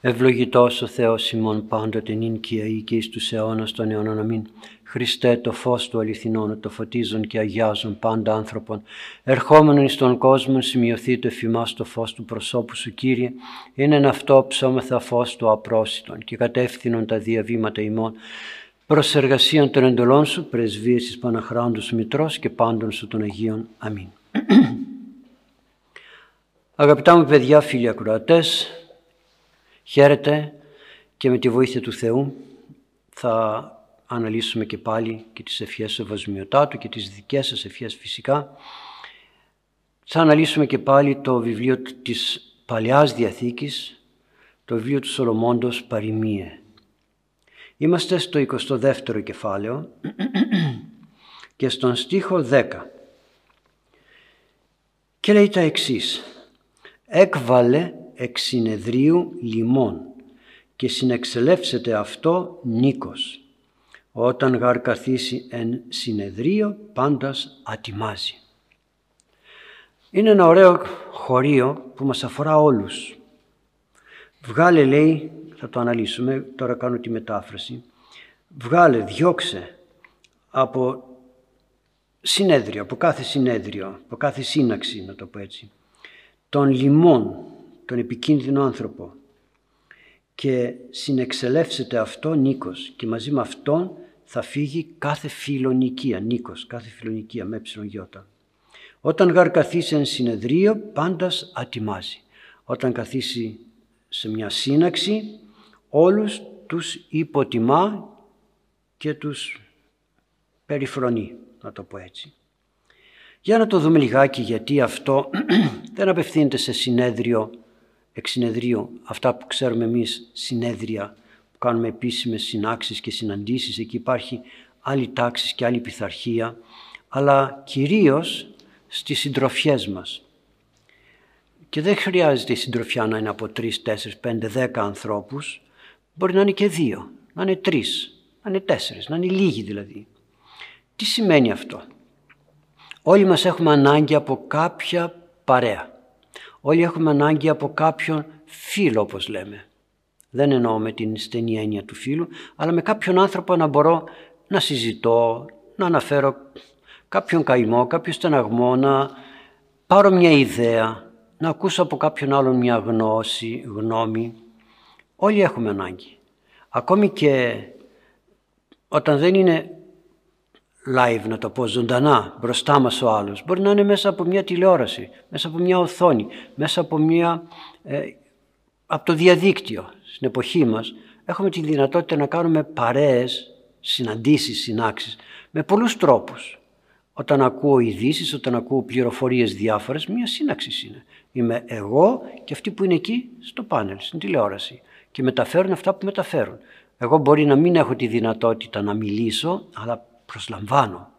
Ευλογητός ο Θεός ημών πάντοτε νυν και αεί και εις τους αιώνας των αιώνων αμήν. Χριστέ το φως του αληθινών, το φωτίζουν και αγιάζουν πάντα άνθρωπον. Ερχόμενον εις τον κόσμο σημειωθεί το εφημάς το φως του προσώπου σου Κύριε. Είναι αυτό ψώμεθα φως του απρόσιτον και κατεύθυνον τα διαβήματα ημών. Προς εργασίαν των εντολών σου, πρεσβείες εις Παναχράντους σου Μητρός και πάντων σου των Αγίων. Αμήν. Αγαπητά μου παιδιά, φίλοι ακροατές, Χαίρετε και με τη βοήθεια του Θεού θα αναλύσουμε και πάλι και τις ευχές Σεβασμιωτάτου και τις δικές σας ευχές φυσικά. Θα αναλύσουμε και πάλι το βιβλίο της Παλαιάς Διαθήκης, το βιβλίο του Σολομώντος Παριμίε. Είμαστε στο 22ο κεφάλαιο και στον στίχο 10. Και λέει τα εξής. Έκβαλε εξ συνεδρίου λιμών και συνεξελεύσεται αυτό νίκος. Όταν γαρ καθίσει εν συνεδρίο πάντας ατιμάζει. Είναι ένα ωραίο χωρίο που μας αφορά όλους. Βγάλε λέει, θα το αναλύσουμε, τώρα κάνω τη μετάφραση, βγάλε, διώξε από συνέδριο, από κάθε συνέδριο, από κάθε σύναξη να το πω έτσι, των λιμών τον επικίνδυνο άνθρωπο και συνεξελεύσεται αυτό Νίκος και μαζί με αυτόν θα φύγει κάθε φιλονικία, Νίκος, κάθε φιλονικία με γιώτα. Όταν γαρ καθίσει εν συνεδρίο πάντας ατιμάζει. Όταν καθίσει σε μια σύναξη όλους τους υποτιμά και τους περιφρονεί, να το πω έτσι. Για να το δούμε λιγάκι γιατί αυτό δεν απευθύνεται σε συνέδριο συνεδρίου, αυτά που ξέρουμε εμείς συνέδρια, που κάνουμε επίσημες συνάξεις και συναντήσεις, εκεί υπάρχει άλλη τάξη και άλλη πειθαρχία, αλλά κυρίως στις συντροφιές μας. Και δεν χρειάζεται η συντροφιά να είναι από τρεις, τέσσερις, πέντε, δέκα ανθρώπους, μπορεί να είναι και δύο, να είναι τρεις, να είναι τέσσερις, να είναι λίγοι δηλαδή. Τι σημαίνει αυτό; Όλοι μας έχουμε ανάγκη από κάποια παρέα. Όλοι έχουμε ανάγκη από κάποιον φίλο όπως λέμε. Δεν εννοώ με την στενή έννοια του φίλου, αλλά με κάποιον άνθρωπο να μπορώ να συζητώ, να αναφέρω κάποιον καημό, κάποιο στεναγμό, να πάρω μια ιδέα, να ακούσω από κάποιον άλλον μια γνώση, γνώμη. Όλοι έχουμε ανάγκη. Ακόμη και όταν δεν είναι live να το πω ζωντανά μπροστά μας ο άλλος. Μπορεί να είναι μέσα από μια τηλεόραση, μέσα από μια οθόνη, μέσα από, μια, ε, από το διαδίκτυο. Στην εποχή μας έχουμε τη δυνατότητα να κάνουμε παρέες, συναντήσεις, συνάξεις με πολλούς τρόπους. Όταν ακούω ειδήσεις, όταν ακούω πληροφορίες διάφορες, μια σύναξη είναι. Είμαι εγώ και αυτοί που είναι εκεί στο πάνελ, στην τηλεόραση και μεταφέρουν αυτά που μεταφέρουν. Εγώ μπορεί να μην έχω τη δυνατότητα να μιλήσω, αλλά προσλαμβάνω.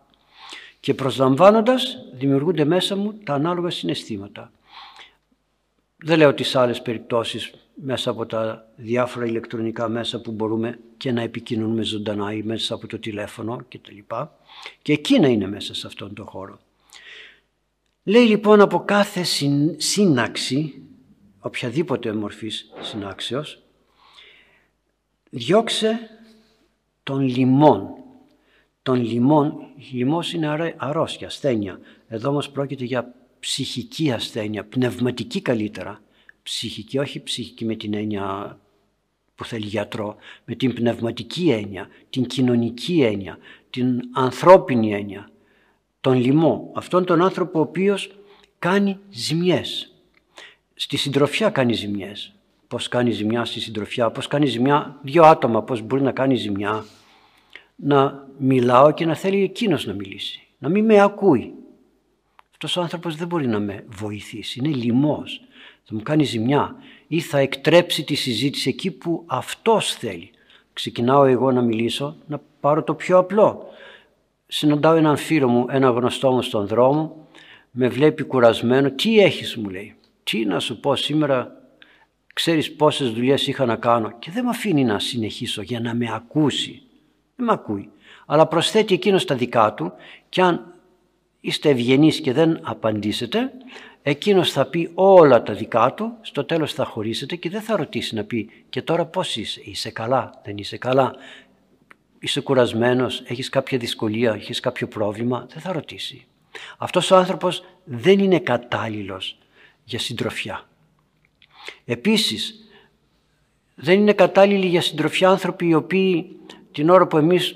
Και προσλαμβάνοντας δημιουργούνται μέσα μου τα ανάλογα συναισθήματα. Δεν λέω τις άλλες περιπτώσεις μέσα από τα διάφορα ηλεκτρονικά μέσα που μπορούμε και να επικοινωνούμε ζωντανά ή μέσα από το τηλέφωνο κτλ. Και εκείνα είναι μέσα σε αυτόν τον χώρο. Λέει λοιπόν από κάθε σύναξη, οποιαδήποτε μορφής συνάξεως, διώξε τον λιμόν των λοιμών. Λοιμός είναι αρρώστια, ασθένεια. Εδώ όμως πρόκειται για ψυχική ασθένεια, πνευματική καλύτερα. Ψυχική, όχι ψυχική με την έννοια που θέλει γιατρό, με την πνευματική έννοια, την κοινωνική έννοια, την ανθρώπινη έννοια, τον λοιμό. Αυτόν τον άνθρωπο ο οποίος κάνει ζημιές. Στη συντροφιά κάνει ζημιές. Πώς κάνει ζημιά στη συντροφιά, πώς κάνει ζημιά δύο άτομα, πώς μπορεί να κάνει ζημιά να μιλάω και να θέλει εκείνος να μιλήσει, να μην με ακούει. Αυτός ο άνθρωπος δεν μπορεί να με βοηθήσει, είναι λοιμός, θα μου κάνει ζημιά ή θα εκτρέψει τη συζήτηση εκεί που αυτός θέλει. Ξεκινάω εγώ να μιλήσω, να πάρω το πιο απλό. Συναντάω έναν φίλο μου, ένα γνωστό μου στον δρόμο, με βλέπει κουρασμένο, τι έχεις μου λέει, τι να σου πω σήμερα, ξέρεις πόσες δουλειές είχα να κάνω και δεν με αφήνει να συνεχίσω για να με ακούσει. Δεν με ακούει. Αλλά προσθέτει εκείνο τα δικά του και αν είστε ευγενείς και δεν απαντήσετε, εκείνος θα πει όλα τα δικά του, στο τέλος θα χωρίσετε και δεν θα ρωτήσει να πει και τώρα πώς είσαι, είσαι καλά, δεν είσαι καλά, είσαι κουρασμένος, έχεις κάποια δυσκολία, έχεις κάποιο πρόβλημα, δεν θα ρωτήσει. Αυτός ο άνθρωπος δεν είναι κατάλληλος για συντροφιά. Επίσης, δεν είναι κατάλληλοι για συντροφιά άνθρωποι οι οποίοι την ώρα που εμείς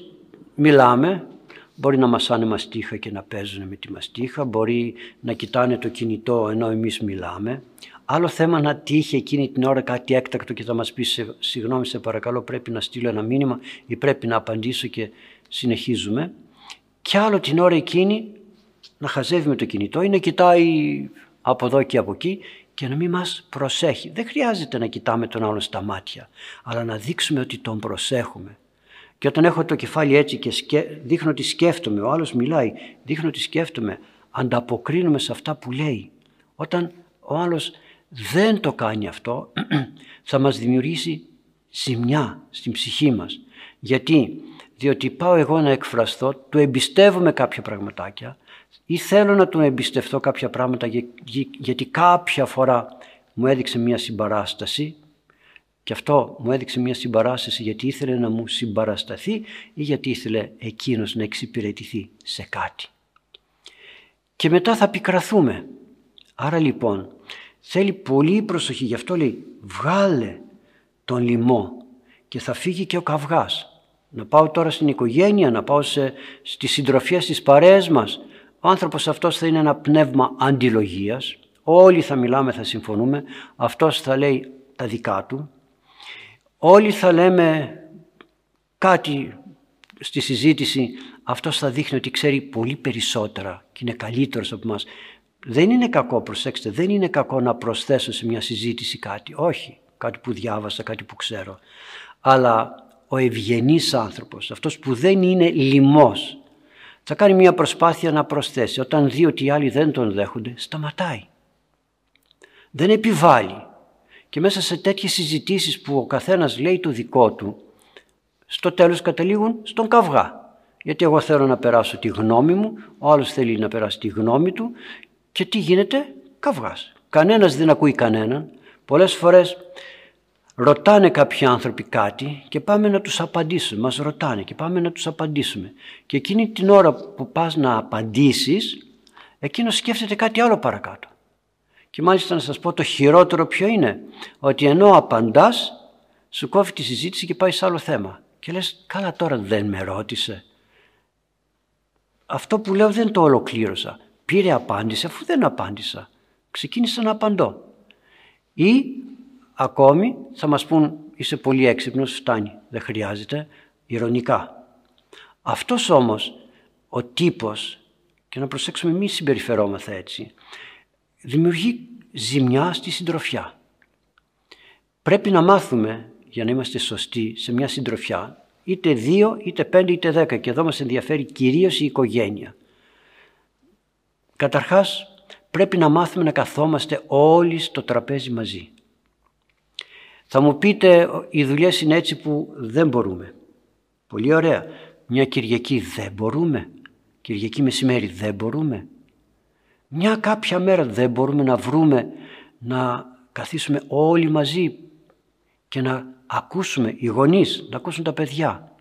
μιλάμε μπορεί να μασάνε μαστίχα και να παίζουν με τη μαστίχα, μπορεί να κοιτάνε το κινητό ενώ εμείς μιλάμε. Άλλο θέμα να τύχει εκείνη την ώρα κάτι έκτακτο και θα μας πει συγγνώμη σε παρακαλώ πρέπει να στείλω ένα μήνυμα ή πρέπει να απαντήσω και συνεχίζουμε. Και άλλο την ώρα εκείνη να χαζεύει με το κινητό ή να κοιτάει από εδώ και από εκεί και να μην μας προσέχει. Δεν χρειάζεται να κοιτάμε τον άλλον στα μάτια, αλλά να δείξουμε ότι τον προσέχουμε. Και όταν έχω το κεφάλι έτσι και δείχνω ότι σκέφτομαι, ο άλλος μιλάει, δείχνω ότι σκέφτομαι, ανταποκρίνομαι σε αυτά που λέει. Όταν ο άλλος δεν το κάνει αυτό, θα μας δημιουργήσει ζημιά στην ψυχή μας. Γιατί, διότι πάω εγώ να εκφραστώ, του εμπιστεύομαι κάποια πραγματάκια ή θέλω να του εμπιστευτώ κάποια πράγματα γιατί κάποια φορά μου έδειξε μια συμπαράσταση και αυτό μου έδειξε μια συμπαράσταση γιατί ήθελε να μου συμπαρασταθεί ή γιατί ήθελε εκείνος να εξυπηρετηθεί σε κάτι. Και μετά θα πικραθούμε. Άρα λοιπόν θέλει πολύ προσοχή. Γι' αυτό λέει βγάλε τον λοιμό και θα φύγει και ο καυγάς. Να πάω τώρα στην οικογένεια, να πάω σε, στη συντροφία στις παρέες μας. Ο άνθρωπος αυτός θα είναι ένα πνεύμα αντιλογίας. Όλοι θα μιλάμε, θα συμφωνούμε. Αυτός θα λέει τα δικά του, Όλοι θα λέμε κάτι στη συζήτηση, αυτός θα δείχνει ότι ξέρει πολύ περισσότερα και είναι καλύτερος από μας. Δεν είναι κακό, προσέξτε, δεν είναι κακό να προσθέσω σε μια συζήτηση κάτι. Όχι, κάτι που διάβασα, κάτι που ξέρω. Αλλά ο ευγενής άνθρωπος, αυτός που δεν είναι λιμός, θα κάνει μια προσπάθεια να προσθέσει. Όταν δει ότι οι άλλοι δεν τον δέχονται, σταματάει. Δεν επιβάλλει. Και μέσα σε τέτοιες συζητήσεις που ο καθένας λέει το δικό του, στο τέλος καταλήγουν στον καυγά. Γιατί εγώ θέλω να περάσω τη γνώμη μου, ο άλλος θέλει να περάσει τη γνώμη του και τι γίνεται, καυγάς. Κανένας δεν ακούει κανέναν. Πολλές φορές ρωτάνε κάποιοι άνθρωποι κάτι και πάμε να τους απαντήσουμε. Μας ρωτάνε και πάμε να τους απαντήσουμε. Και εκείνη την ώρα που πας να απαντήσεις, εκείνος σκέφτεται κάτι άλλο παρακάτω. Και μάλιστα να σας πω το χειρότερο ποιο είναι, ότι ενώ απαντάς, σου κόβει τη συζήτηση και πάει σε άλλο θέμα. Και λες, καλά τώρα δεν με ρώτησε. Αυτό που λέω δεν το ολοκλήρωσα. Πήρε απάντηση αφού δεν απάντησα. Ξεκίνησα να απαντώ. Ή ακόμη θα μας πούν είσαι πολύ έξυπνος, φτάνει, δεν χρειάζεται, ηρωνικά. Αυτός όμως ο τύπος, και να προσέξουμε μη συμπεριφερόμαθα έτσι, δημιουργεί ζημιά στη συντροφιά. Πρέπει να μάθουμε για να είμαστε σωστοί σε μια συντροφιά είτε δύο, είτε πέντε, είτε δέκα και εδώ μας ενδιαφέρει κυρίως η οικογένεια. Καταρχάς πρέπει να μάθουμε να καθόμαστε όλοι στο τραπέζι μαζί. Θα μου πείτε οι δουλειές είναι έτσι που δεν μπορούμε. Πολύ ωραία. Μια Κυριακή δεν μπορούμε. Κυριακή μεσημέρι δεν μπορούμε. Μια κάποια μέρα δεν μπορούμε να βρούμε να καθίσουμε όλοι μαζί και να ακούσουμε οι γονείς, να ακούσουν τα παιδιά.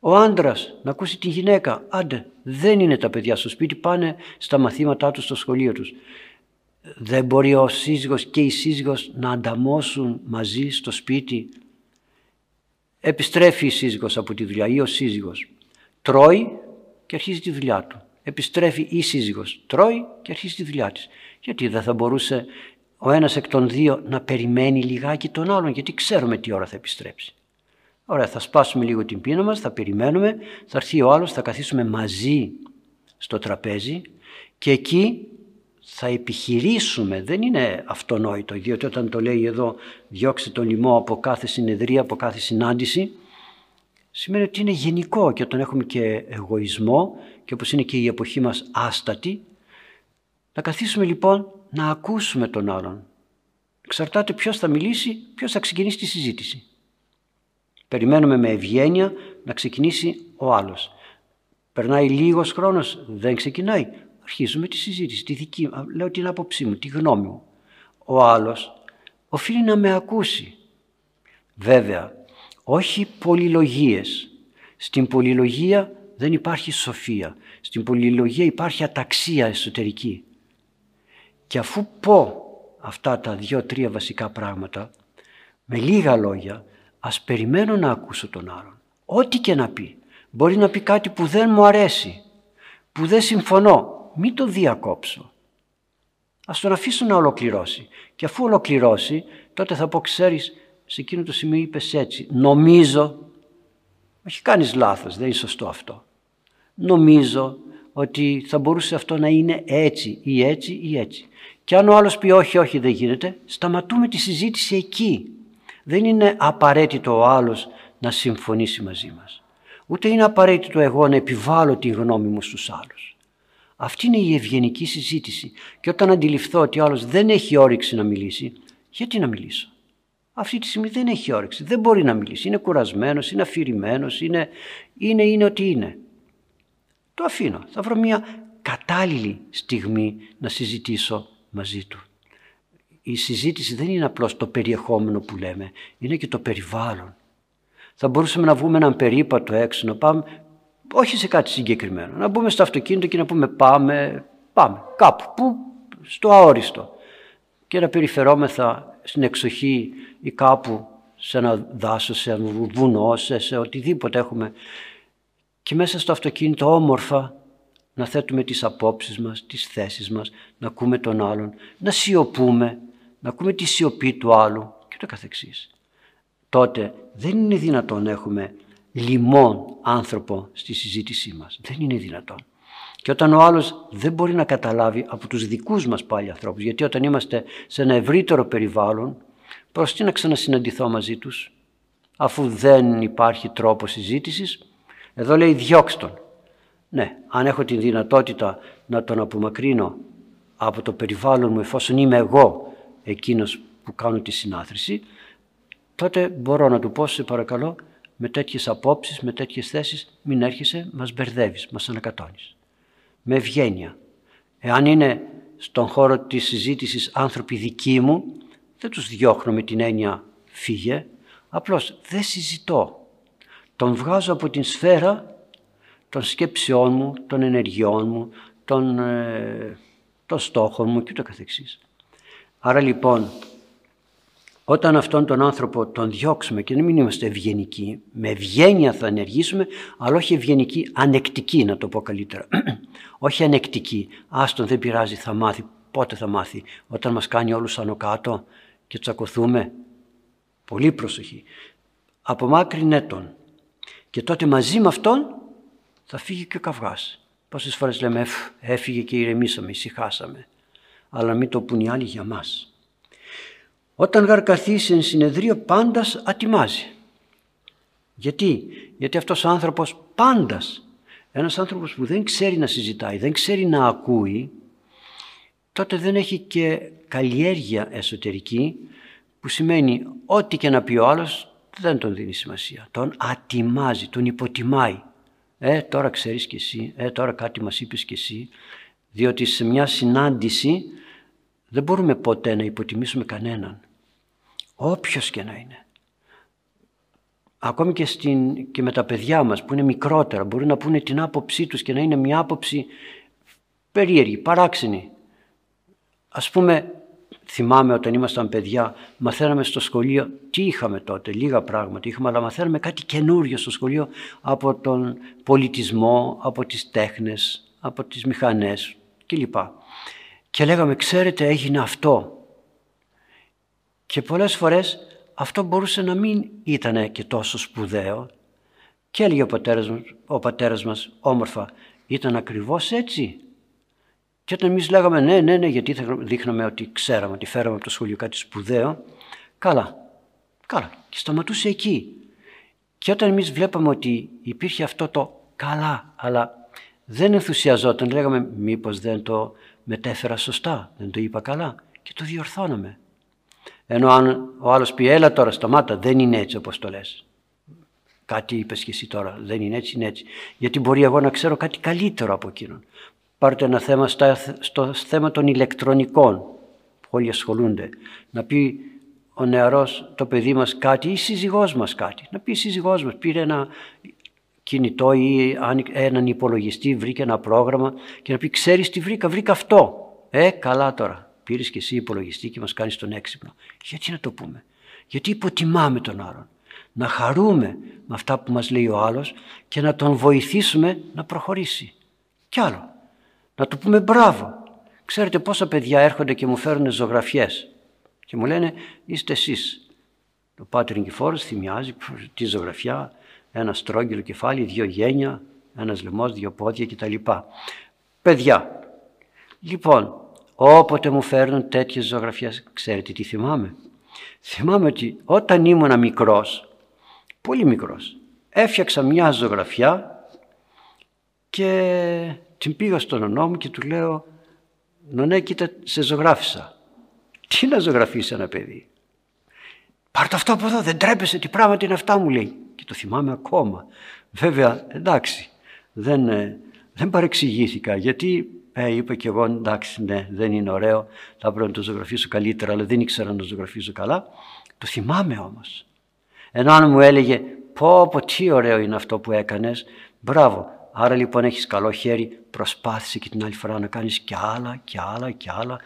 Ο άντρας να ακούσει τη γυναίκα. Άντε, δεν είναι τα παιδιά στο σπίτι, πάνε στα μαθήματά τους, στο σχολείο τους. Δεν μπορεί ο σύζυγος και η σύζυγος να ανταμώσουν μαζί στο σπίτι. Επιστρέφει η σύζυγος από τη δουλειά ή ο σύζυγος. Τρώει και αρχίζει τη δουλειά του επιστρέφει η σύζυγος, τρώει και αρχίζει τη δουλειά της. Γιατί δεν θα μπορούσε ο ένας εκ των δύο να περιμένει λιγάκι τον άλλον, γιατί ξέρουμε τι ώρα θα επιστρέψει. Ωραία, θα σπάσουμε λίγο την πείνα μας, θα περιμένουμε, θα έρθει ο άλλος, θα καθίσουμε μαζί στο τραπέζι και εκεί θα επιχειρήσουμε, δεν είναι αυτονόητο, διότι όταν το λέει εδώ διώξτε τον λοιμό από κάθε συνεδρία, από κάθε συνάντηση, σημαίνει ότι είναι γενικό και όταν έχουμε και εγωισμό και όπως είναι και η εποχή μας άστατη, να καθίσουμε λοιπόν να ακούσουμε τον άλλον. Εξαρτάται ποιος θα μιλήσει, ποιος θα ξεκινήσει τη συζήτηση. Περιμένουμε με ευγένεια να ξεκινήσει ο άλλος. Περνάει λίγος χρόνος, δεν ξεκινάει, Αρχίζουμε τη συζήτηση, τη δική, λέω την άποψή μου, τη γνώμη μου. Ο άλλος οφείλει να με ακούσει. Βέβαια, όχι πολυλογίες. Στην πολυλογία δεν υπάρχει σοφία. Στην πολυλογία υπάρχει αταξία εσωτερική. Και αφού πω αυτά τα δύο-τρία βασικά πράγματα, με λίγα λόγια, ας περιμένω να ακούσω τον άλλον. Ό,τι και να πει. Μπορεί να πει κάτι που δεν μου αρέσει, που δεν συμφωνώ. Μην το διακόψω. Ας τον αφήσω να ολοκληρώσει. Και αφού ολοκληρώσει, τότε θα πω, ξέρεις, σε εκείνο το σημείο είπες έτσι. Νομίζω, όχι κάνεις λάθος, δεν είναι σωστό αυτό. Νομίζω ότι θα μπορούσε αυτό να είναι έτσι ή έτσι ή έτσι. Και αν ο άλλος πει όχι, όχι δεν γίνεται, σταματούμε τη συζήτηση εκεί. Δεν είναι απαραίτητο ο άλλος να συμφωνήσει μαζί μας. Ούτε είναι απαραίτητο εγώ να επιβάλλω τη γνώμη μου στους άλλους. Αυτή είναι η ευγενική συζήτηση. Και όταν αντιληφθώ ότι ο άλλος δεν έχει όρεξη να μιλήσει, γιατί να μιλήσω; Αυτή τη στιγμή δεν έχει όρεξη, δεν μπορεί να μιλήσει. Είναι κουρασμένος, είναι αφηρημένος, είναι, είναι, είναι ό,τι είναι. Το αφήνω. Θα βρω μια κατάλληλη στιγμή να συζητήσω μαζί του. Η συζήτηση δεν είναι απλώς το περιεχόμενο που λέμε, είναι και το περιβάλλον. Θα μπορούσαμε να βγούμε έναν περίπατο έξω, να πάμε, όχι σε κάτι συγκεκριμένο, να μπούμε στο αυτοκίνητο και να πούμε πάμε, πάμε κάπου, που, στο αόριστο και να περιφερόμεθα στην εξοχή ή κάπου σε ένα δάσος, σε ένα βουνό, σε, σε οτιδήποτε έχουμε και μέσα στο αυτοκίνητο όμορφα να θέτουμε τις απόψεις μας, τις θέσεις μας, να ακούμε τον άλλον, να σιωπούμε, να ακούμε τη σιωπή του άλλου και το καθεξής. Τότε δεν είναι δυνατόν να έχουμε λιμόν άνθρωπο στη συζήτησή μας. Δεν είναι δυνατόν. Και όταν ο άλλος δεν μπορεί να καταλάβει από τους δικούς μας πάλι ανθρώπους, γιατί όταν είμαστε σε ένα ευρύτερο περιβάλλον, προς τι να ξανασυναντηθώ μαζί τους, αφού δεν υπάρχει τρόπος συζήτησης, εδώ λέει διώξ' τον. Ναι, αν έχω τη δυνατότητα να τον απομακρύνω από το περιβάλλον μου εφόσον είμαι εγώ εκείνος που κάνω τη συνάθρηση, τότε μπορώ να του πω σε παρακαλώ με τέτοιες απόψεις, με τέτοιες θέσεις μην έρχεσαι, μας μπερδεύεις, μας ανακατώνεις. Με ευγένεια. Εάν είναι στον χώρο της συζήτησης άνθρωποι δικοί μου, δεν τους διώχνω με την έννοια φύγε, απλώς δεν συζητώ. Τον βγάζω από την σφαίρα των σκέψεών μου, των ενεργειών μου, των, ε, των στόχων μου και το καθεξής. Άρα λοιπόν, όταν αυτόν τον άνθρωπο τον διώξουμε και να μην είμαστε ευγενικοί, με ευγένεια θα ενεργήσουμε, αλλά όχι ευγενικοί, ανεκτικοί να το πω καλύτερα. όχι ανεκτικοί, άστον δεν πειράζει, θα μάθει. Πότε θα μάθει, όταν μας κάνει όλους άνω κάτω και τσακωθούμε. Πολύ προσοχή. Απομάκρυνε τον. Και τότε μαζί με αυτόν θα φύγει και ο καυγάς. Πόσες φορές λέμε έφυγε και ηρεμήσαμε, ησυχάσαμε. Αλλά μην το πουν οι άλλοι για μας. Όταν γαρκαθίσει εν συνεδρίο πάντας ατιμάζει. Γιατί, γιατί αυτός ο άνθρωπος πάντας, ένας άνθρωπος που δεν ξέρει να συζητάει, δεν ξέρει να ακούει, τότε δεν έχει και καλλιέργεια εσωτερική που σημαίνει ό,τι και να πει ο άλλος δεν τον δίνει σημασία. Τον ατιμάζει, τον υποτιμάει. Ε, τώρα ξέρεις κι εσύ, ε, τώρα κάτι μας είπες κι εσύ. Διότι σε μια συνάντηση δεν μπορούμε ποτέ να υποτιμήσουμε κανέναν. Όποιος και να είναι. Ακόμη και, στην, και με τα παιδιά μας που είναι μικρότερα μπορεί να πούνε την άποψή τους και να είναι μια άποψη περίεργη, παράξενη. Ας πούμε θυμάμαι όταν ήμασταν παιδιά, μαθαίναμε στο σχολείο, τι είχαμε τότε, λίγα πράγματα είχαμε, αλλά μαθαίναμε κάτι καινούριο στο σχολείο από τον πολιτισμό, από τις τέχνες, από τις μηχανές κλπ. Και λέγαμε, ξέρετε έγινε αυτό. Και πολλές φορές αυτό μπορούσε να μην ήταν και τόσο σπουδαίο. Και έλεγε ο πατέρας, ο πατέρας μας όμορφα, ήταν ακριβώς έτσι. Και όταν εμείς λέγαμε ναι, ναι, ναι, γιατί δείχναμε ότι ξέραμε, ότι φέραμε από το σχολείο κάτι σπουδαίο, καλά, καλά. Και σταματούσε εκεί. Και όταν εμείς βλέπαμε ότι υπήρχε αυτό το καλά, αλλά δεν ενθουσιαζόταν, λέγαμε μήπως δεν το μετέφερα σωστά, δεν το είπα καλά και το διορθώναμε. Ενώ αν ο άλλος πει έλα τώρα σταμάτα, δεν είναι έτσι όπως το λες. Κάτι είπες και εσύ τώρα, δεν είναι έτσι, είναι έτσι. Γιατί μπορεί εγώ να ξέρω κάτι καλύτερο από εκείνον πάρτε ένα θέμα στο θέμα των ηλεκτρονικών που όλοι ασχολούνται. Να πει ο νεαρός το παιδί μας κάτι ή η σύζυγός μας κάτι. Να πει η σύζυγός μας πήρε ένα κινητό ή έναν υπολογιστή, βρήκε ένα πρόγραμμα και να πει ξέρεις τι βρήκα, βρήκα αυτό. Ε, καλά τώρα. Πήρες και εσύ υπολογιστή και μας κάνεις τον έξυπνο. Γιατί να το πούμε; Γιατί υποτιμάμε τον άλλον; Να χαρούμε με αυτά που μας λέει ο άλλος και να τον βοηθήσουμε να προχωρήσει. Κι άλλο. Να του πούμε μπράβο. Ξέρετε πόσα παιδιά έρχονται και μου φέρουν ζωγραφιές και μου λένε είστε εσείς. Το Πάτερ Νικηφόρος θυμιάζει τη ζωγραφιά, ένα στρόγγυλο κεφάλι, δύο γένια, ένας λαιμός, δύο πόδια κτλ. Παιδιά, λοιπόν, όποτε μου φέρνουν τέτοιες ζωγραφιές, ξέρετε τι θυμάμαι; Θυμάμαι ότι όταν ήμουν μικρός, πολύ μικρός, έφτιαξα μια ζωγραφιά και την πήγα στον νονό μου και του λέω «Νονέ, κοίτα, σε ζωγράφισα». Τι να ζωγραφίσει ένα παιδί. Πάρ' το αυτό από εδώ, δεν τρέπεσαι, τι πράγματα είναι αυτά μου λέει. Και το θυμάμαι ακόμα. Βέβαια, εντάξει, δεν, ε, δεν παρεξηγήθηκα γιατί ε, είπα και εγώ εντάξει ναι δεν είναι ωραίο, θα έπρεπε να το ζωγραφίσω καλύτερα αλλά δεν ήξερα να το ζωγραφίσω καλά. Το θυμάμαι όμως. Ενώ αν μου έλεγε πω πω τι ωραίο είναι αυτό που έκανες, μπράβο. Άρα λοιπόν έχεις καλό χέρι, προσπάθησε και την άλλη φορά να κάνεις και άλλα και άλλα και άλλα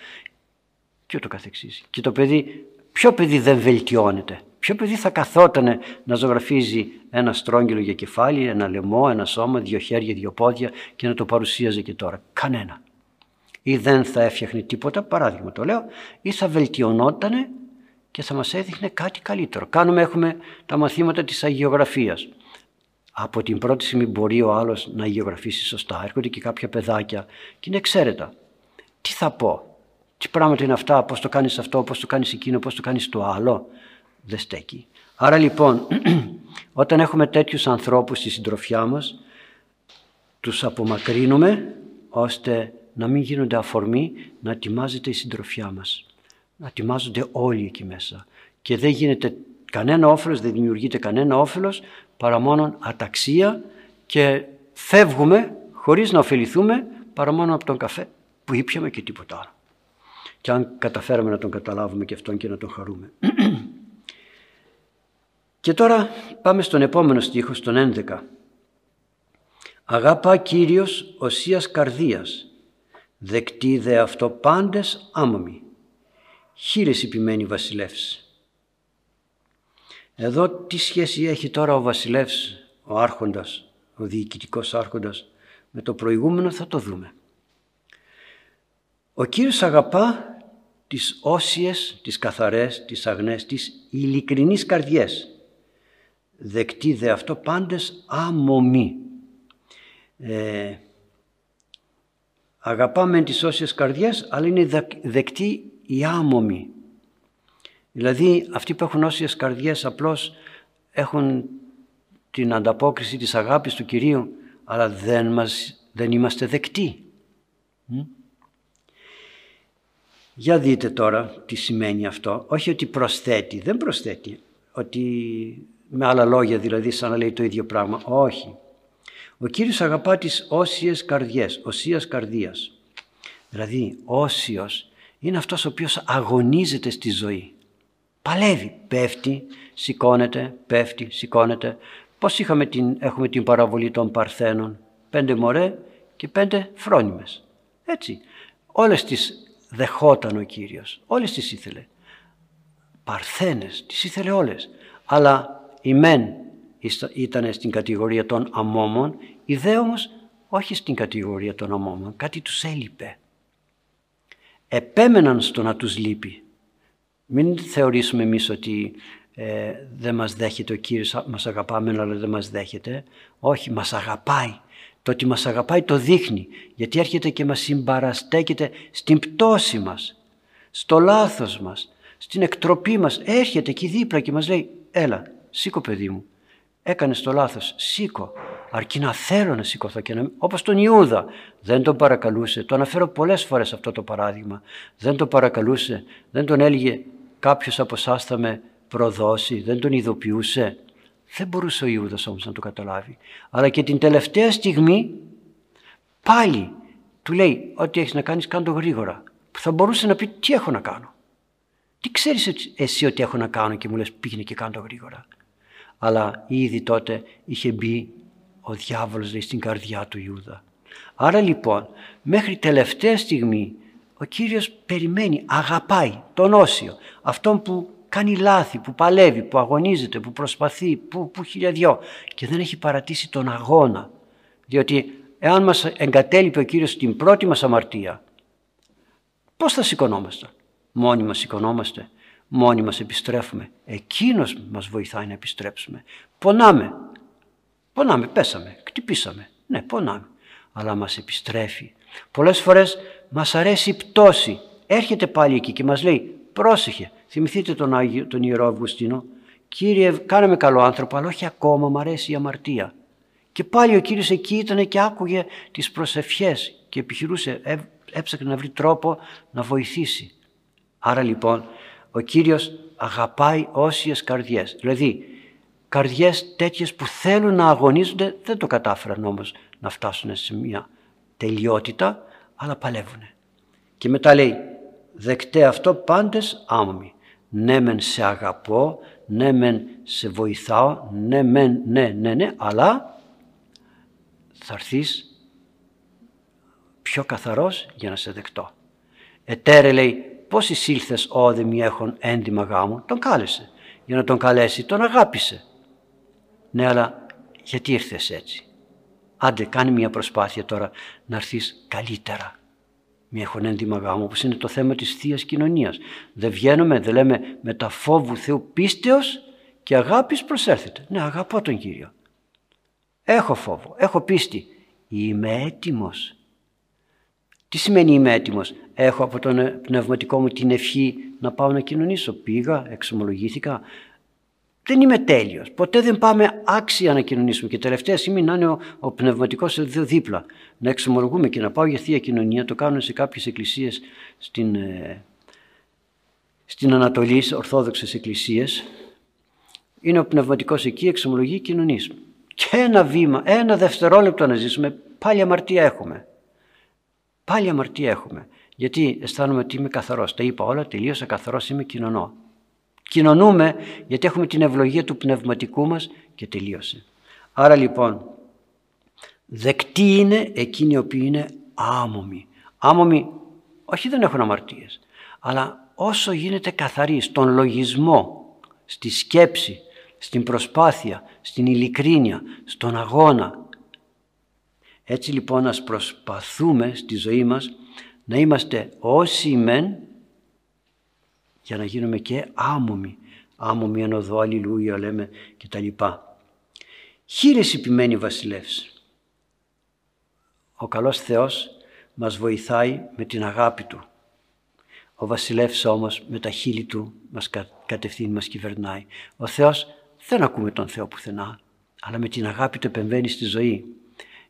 και ούτω καθεξής. Και το παιδί, ποιο παιδί δεν βελτιώνεται; Ποιο παιδί θα καθότανε να ζωγραφίζει ένα στρόγγυλο για κεφάλι, ένα λαιμό, ένα σώμα, δύο χέρια, δύο πόδια και να το παρουσίαζε και τώρα; Κανένα. Ή δεν θα έφτιαχνε τίποτα, παράδειγμα το λέω, ή θα βελτιωνότανε και θα μας έδειχνε κάτι καλύτερο. Κάνουμε, έχουμε τα μαθήματα της αγιογραφίας. Από την πρώτη στιγμή μπορεί ο άλλος να αγιογραφήσει σωστά. Έρχονται και κάποια παιδάκια και είναι εξαίρετα. Τι θα πω, τι πράγματα είναι αυτά, πώς το κάνεις αυτό, πώς το κάνεις εκείνο, πώς το κάνεις το άλλο; Δεν στέκει. Άρα λοιπόν, όταν έχουμε τέτοιους ανθρώπους στη συντροφιά μας, τους απομακρύνουμε ώστε να μην γίνονται αφορμή να ετοιμάζεται η συντροφιά μας. Να ετοιμάζονται όλοι εκεί μέσα. Και δεν γίνεται κανένα όφελος, δεν δημιουργείται κανένα όφελος παρά μόνο αταξία και φεύγουμε χωρίς να ωφεληθούμε παρά μόνο από τον καφέ που ήπιαμε και τίποτα άλλο και αν καταφέραμε να τον καταλάβουμε και αυτόν και να τον χαρούμε. και τώρα πάμε στον επόμενο στίχο, στον 11. Αγάπα Κύριος οσίας καρδίας, δεκτή δε αυτό πάντες άμωμοι, χείρες υπημένη βασιλεύς. Εδώ τι σχέση έχει τώρα ο βασιλεύς, ο άρχοντας, ο διοικητικός άρχοντας, με το προηγούμενο θα το δούμε. Ο Κύριος αγαπά τις όσιες, τις καθαρές, τις αγνές, τις ειλικρινείς καρδιές. Δεκτή δε αυτό πάντες αμομή. Ε, αγαπάμε τις όσιες καρδιές, αλλά είναι δεκτή η άμομη. Δηλαδή αυτοί που έχουν όσιες καρδιές απλώς έχουν την ανταπόκριση της αγάπης του Κυρίου, αλλά δεν, μας, δεν είμαστε δεκτοί. Για δείτε τώρα τι σημαίνει αυτό. Όχι ότι προσθέτει, δεν προσθέτει. Ότι με άλλα λόγια δηλαδή σαν να λέει το ίδιο πράγμα. Όχι. Ο Κύριος αγαπά τις όσιες καρδιές, οσίας καρδίας. Δηλαδή όσιος είναι αυτός ο οποίος αγωνίζεται στη ζωή. Παλεύει, πέφτει, σηκώνεται, πέφτει, σηκώνεται. Πώς είχαμε την, έχουμε την παραβολή των Παρθένων; Πέντε μωρέ και πέντε φρόνιμες. Έτσι. Όλες τις δεχόταν ο Κύριος. Όλες τις ήθελε. Παρθένες, τις ήθελε όλες. Αλλά η μεν ήταν στην κατηγορία των αμόμων, οι δε όμως όχι στην κατηγορία των αμόμων. Κάτι τους έλειπε. Επέμεναν στο να τους λείπει. Μην θεωρήσουμε εμείς ότι ε, δεν μας δέχεται ο Κύριος, μας αγαπάμε αλλά δεν μας δέχεται. Όχι, μας αγαπάει. Το ότι μας αγαπάει το δείχνει γιατί έρχεται και μας συμπαραστέκεται στην πτώση μας, στο λάθος μας, στην εκτροπή μας. Έρχεται εκεί δίπλα και μας λέει έλα σήκω παιδί μου, έκανες το λάθος, σήκω. Αρκεί να θέλω να σηκωθώ και να... Όπως τον Ιούδα δεν τον παρακαλούσε. Το αναφέρω πολλές φορές αυτό το παράδειγμα. Δεν τον παρακαλούσε, δεν τον έλεγε κάποιος από εσάς θα με προδώσει, δεν τον ειδοποιούσε. Δεν μπορούσε ο Ιούδας όμως να το καταλάβει. Αλλά και την τελευταία στιγμή πάλι Του λέει ό,τι έχεις να κάνεις κάνε το γρήγορα. Που θα μπορούσε να πει τι έχω να κάνω. Τι ξέρεις εσύ ότι έχω να κάνω και μου λες πήγαινε και κάνω το γρήγορα. Αλλά ήδη τότε είχε μπει ο διάβολος λέει, στην καρδιά του Ιούδα. Άρα λοιπόν μέχρι τελευταία στιγμή ο Κύριος περιμένει, αγαπάει τον Όσιο, αυτόν που κάνει λάθη, που παλεύει, που αγωνίζεται, που προσπαθεί, που, που χιλιαδιό και δεν έχει παρατήσει τον αγώνα. Διότι εάν μας εγκατέλειπε ο Κύριος στην πρώτη μας αμαρτία, πώς θα σηκωνόμαστε. Μόνοι μας σηκωνόμαστε, μόνοι μας επιστρέφουμε. Εκείνος μας βοηθάει να επιστρέψουμε. Πονάμε, πονάμε, πέσαμε, κτυπήσαμε. Ναι, πονάμε, αλλά μας επιστρέφει. Πολλές φορές μας αρέσει η πτώση. Έρχεται πάλι εκεί και μας λέει πρόσεχε, θυμηθείτε τον, Άγιο, τον Ιερό Αυγουστίνο. Κύριε κάναμε καλό άνθρωπο αλλά όχι ακόμα μου αρέσει η αμαρτία. Και πάλι ο Κύριος εκεί ήταν και άκουγε τις προσευχές και επιχειρούσε, έψαχνε να βρει τρόπο να βοηθήσει. Άρα λοιπόν ο Κύριος αγαπάει όσιες καρδιές. Δηλαδή καρδιές τέτοιες που θέλουν να αγωνίζονται δεν το κατάφεραν όμως να φτάσουν σε μια τελειότητα αλλά παλεύουν. Και μετά λέει δεκτέ αυτό πάντες άμμοι. Ναι μεν σε αγαπώ, ναι μεν σε βοηθάω, ναι μεν ναι ναι ναι αλλά θα έρθεις πιο καθαρός για να σε δεκτώ. Ετέρε λέει πώς εισήλθες όδε μη έχουν έντιμα γάμου, τον κάλεσε. Για να τον καλέσει τον αγάπησε. Ναι αλλά γιατί ήρθες έτσι; Άντε κάνει μια προσπάθεια τώρα να έρθεις καλύτερα. Μια χωνέντιμα γάμο όπως είναι το θέμα της θείας κοινωνίας. Δεν βγαίνουμε, δεν λέμε με τα φόβου Θεού πίστεως και αγάπης προσέρθετε. Ναι αγαπώ τον Κύριο. Έχω φόβο, έχω πίστη. Είμαι έτοιμος. Τι σημαίνει είμαι έτοιμος; Έχω από τον πνευματικό μου την ευχή να πάω να κοινωνήσω. Πήγα, εξομολογήθηκα, δεν είμαι τέλειος. Ποτέ δεν πάμε άξια να κοινωνήσουμε. Και τελευταία στιγμή να είναι ο, ο πνευματικός εδώ δίπλα. Να εξομολογούμε και να πάω για Θεία Κοινωνία. Το κάνουν σε κάποιες εκκλησίες στην, ε, στην Ανατολή, ορθόδοξες εκκλησίες. Είναι ο πνευματικός εκεί, εξομολογεί κοινωνής. Και ένα βήμα, ένα δευτερόλεπτο να ζήσουμε, πάλι αμαρτία έχουμε. Πάλι αμαρτία έχουμε. Γιατί αισθάνομαι ότι είμαι καθαρός. Τα είπα όλα, τελείωσα καθαρός, είμαι κοινωνό. Κοινωνούμε γιατί έχουμε την ευλογία του πνευματικού μας και τελείωσε. Άρα λοιπόν, δεκτοί είναι εκείνοι οι οποίοι είναι άμομοι. Άμομοι, όχι δεν έχουν αμαρτίες, αλλά όσο γίνεται καθαροί στον λογισμό, στη σκέψη, στην προσπάθεια, στην ειλικρίνεια, στον αγώνα. Έτσι λοιπόν ας προσπαθούμε στη ζωή μας να είμαστε όσοι μεν για να γίνουμε και άμομοι. Άμομοι εν οδό, αλληλούια λέμε και τα λοιπά. Χείρες επιμένει βασιλεύς. Ο καλός Θεός μας βοηθάει με την αγάπη Του. Ο βασιλεύς όμως με τα χείλη Του μας κατευθύνει, μας κυβερνάει. Ο Θεός δεν ακούμε τον Θεό πουθενά, αλλά με την αγάπη Του επεμβαίνει στη ζωή.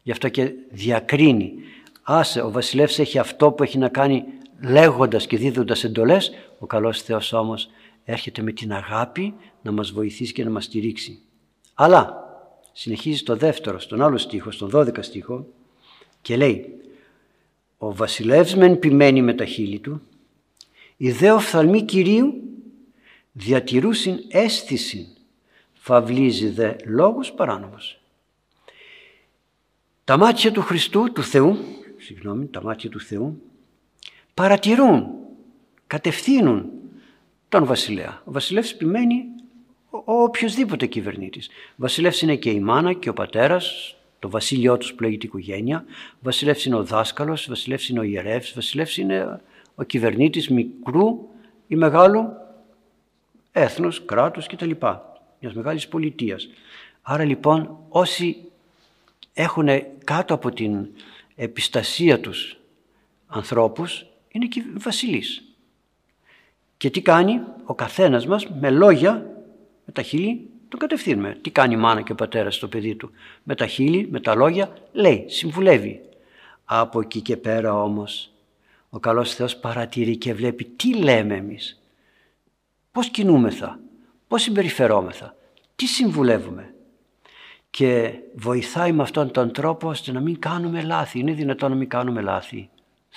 Γι' αυτό και διακρίνει. Άσε, ο βασιλεύς έχει αυτό που έχει να κάνει λέγοντας και δίδοντας εντολές, ο καλός Θεός όμως έρχεται με την αγάπη να μας βοηθήσει και να μας στηρίξει. Αλλά συνεχίζει το δεύτερο, στον άλλο στίχο, στον 12 στίχο και λέει «Ο βασιλεύς μεν ποιμένη με τα χείλη του, η δε οφθαλμή Κυρίου διατηρούσιν αίσθηση, φαυλίζει δε λόγους παράνομος». Τα μάτια του Χριστού, του Θεού, συγγνώμη, τα μάτια του Θεού παρατηρούν, κατευθύνουν τον βασιλέα. Ο βασιλεύς επιμένει ο οποιοδήποτε κυβερνήτης. Ο βασιλεύς είναι και η μάνα και ο πατέρας, το βασίλειό τους που λέγεται οικογένεια. Ο βασιλεύς είναι ο δάσκαλος, ο βασιλεύς είναι ο ιερεύς, ο βασιλεύς είναι ο κυβερνήτης μικρού ή μεγάλου έθνους, κράτους κτλ. Μιας μεγάλης πολιτείας. Άρα λοιπόν όσοι έχουν κάτω από την επιστασία τους ανθρώπους είναι και βασιλής. Και τι κάνει ο καθένας μας με λόγια, με τα χείλη τον κατευθύνουμε. Τι κάνει η μάνα και ο πατέρας στο παιδί του. Με τα χείλη, με τα λόγια λέει, συμβουλεύει. Από εκεί και πέρα όμως ο καλός Θεός παρατηρεί και βλέπει τι λέμε εμείς. Πώς κινούμεθα, πώς συμπεριφερόμεθα, τι συμβουλεύουμε. και βοηθάει με αυτόν τον τρόπο ώστε να μην κάνουμε λάθη. Είναι δυνατόν να μην κάνουμε λάθη;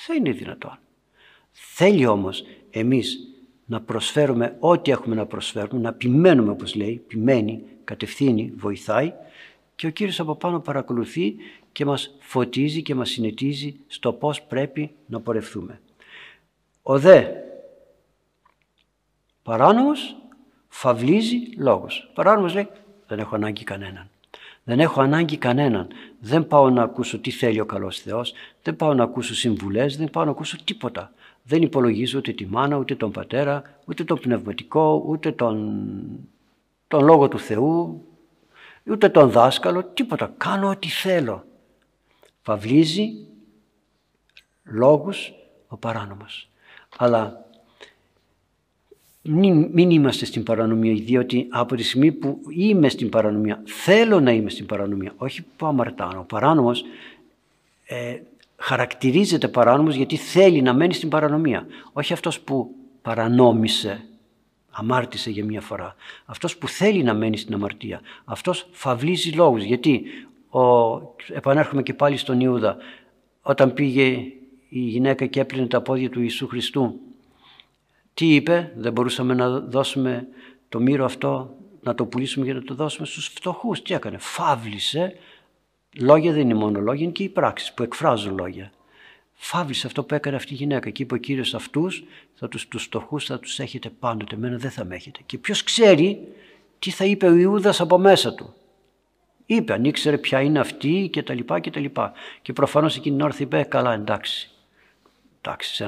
Δεν είναι δυνατόν. Θέλει όμως εμείς να προσφέρουμε ό,τι έχουμε να προσφέρουμε, να επιμένουμε όπως λέει, επιμένει, κατευθύνει, βοηθάει και ο Κύριος από πάνω παρακολουθεί και μας φωτίζει και μας συνετίζει στο πώς πρέπει να πορευθούμε. Ο δε παράνομος φαυλίζει λόγος. Παράνομος λέει δεν έχω ανάγκη κανέναν. Δεν έχω ανάγκη κανέναν. Δεν πάω να ακούσω τι θέλει ο καλός Θεός, δεν πάω να ακούσω συμβουλές, δεν πάω να ακούσω τίποτα. Δεν υπολογίζω ούτε τη μάνα, ούτε τον πατέρα, ούτε τον πνευματικό, ούτε τον, τον Λόγο του Θεού, ούτε τον δάσκαλο, τίποτα. Κάνω ό,τι θέλω. Φαυλίζει λόγους ο παράνομος. Αλλά μην, μην είμαστε στην παρανομία, διότι από τη στιγμή που είμαι στην παρανομία, θέλω να είμαι στην παρανομία, όχι που αμαρτάνω. Ο παράνομος ε, χαρακτηρίζεται παράνομος γιατί θέλει να μένει στην παρανομία. Όχι αυτός που παρανόμησε, αμάρτησε για μια φορά. Αυτός που θέλει να μένει στην αμαρτία. Αυτός φαυλίζει λόγους. Γιατί, ο, επανέρχομαι και πάλι στον Ιούδα, όταν πήγε η γυναίκα και έπλυνε τα πόδια του Ιησού Χριστού, τι είπε, δεν μπορούσαμε να δώσουμε το μύρο αυτό, να το πουλήσουμε για να το δώσουμε στους φτωχούς. Τι έκανε, φάβλησε Λόγια δεν είναι μόνο λόγια, είναι και οι πράξεις που εκφράζουν λόγια. Φάβλησε αυτό που έκανε αυτή η γυναίκα και είπε ο Κύριος αυτούς, θα τους, τους φτωχούς θα τους έχετε πάντοτε, εμένα δεν θα με έχετε. Και ποιος ξέρει τι θα είπε ο Ιούδας από μέσα του. Είπε, αν ήξερε ποια είναι αυτή και τα λοιπά και τα λοιπά. Και προφανώς εκείνη την ώρα θα είπε, «Ε, καλά εντάξει, εντάξει,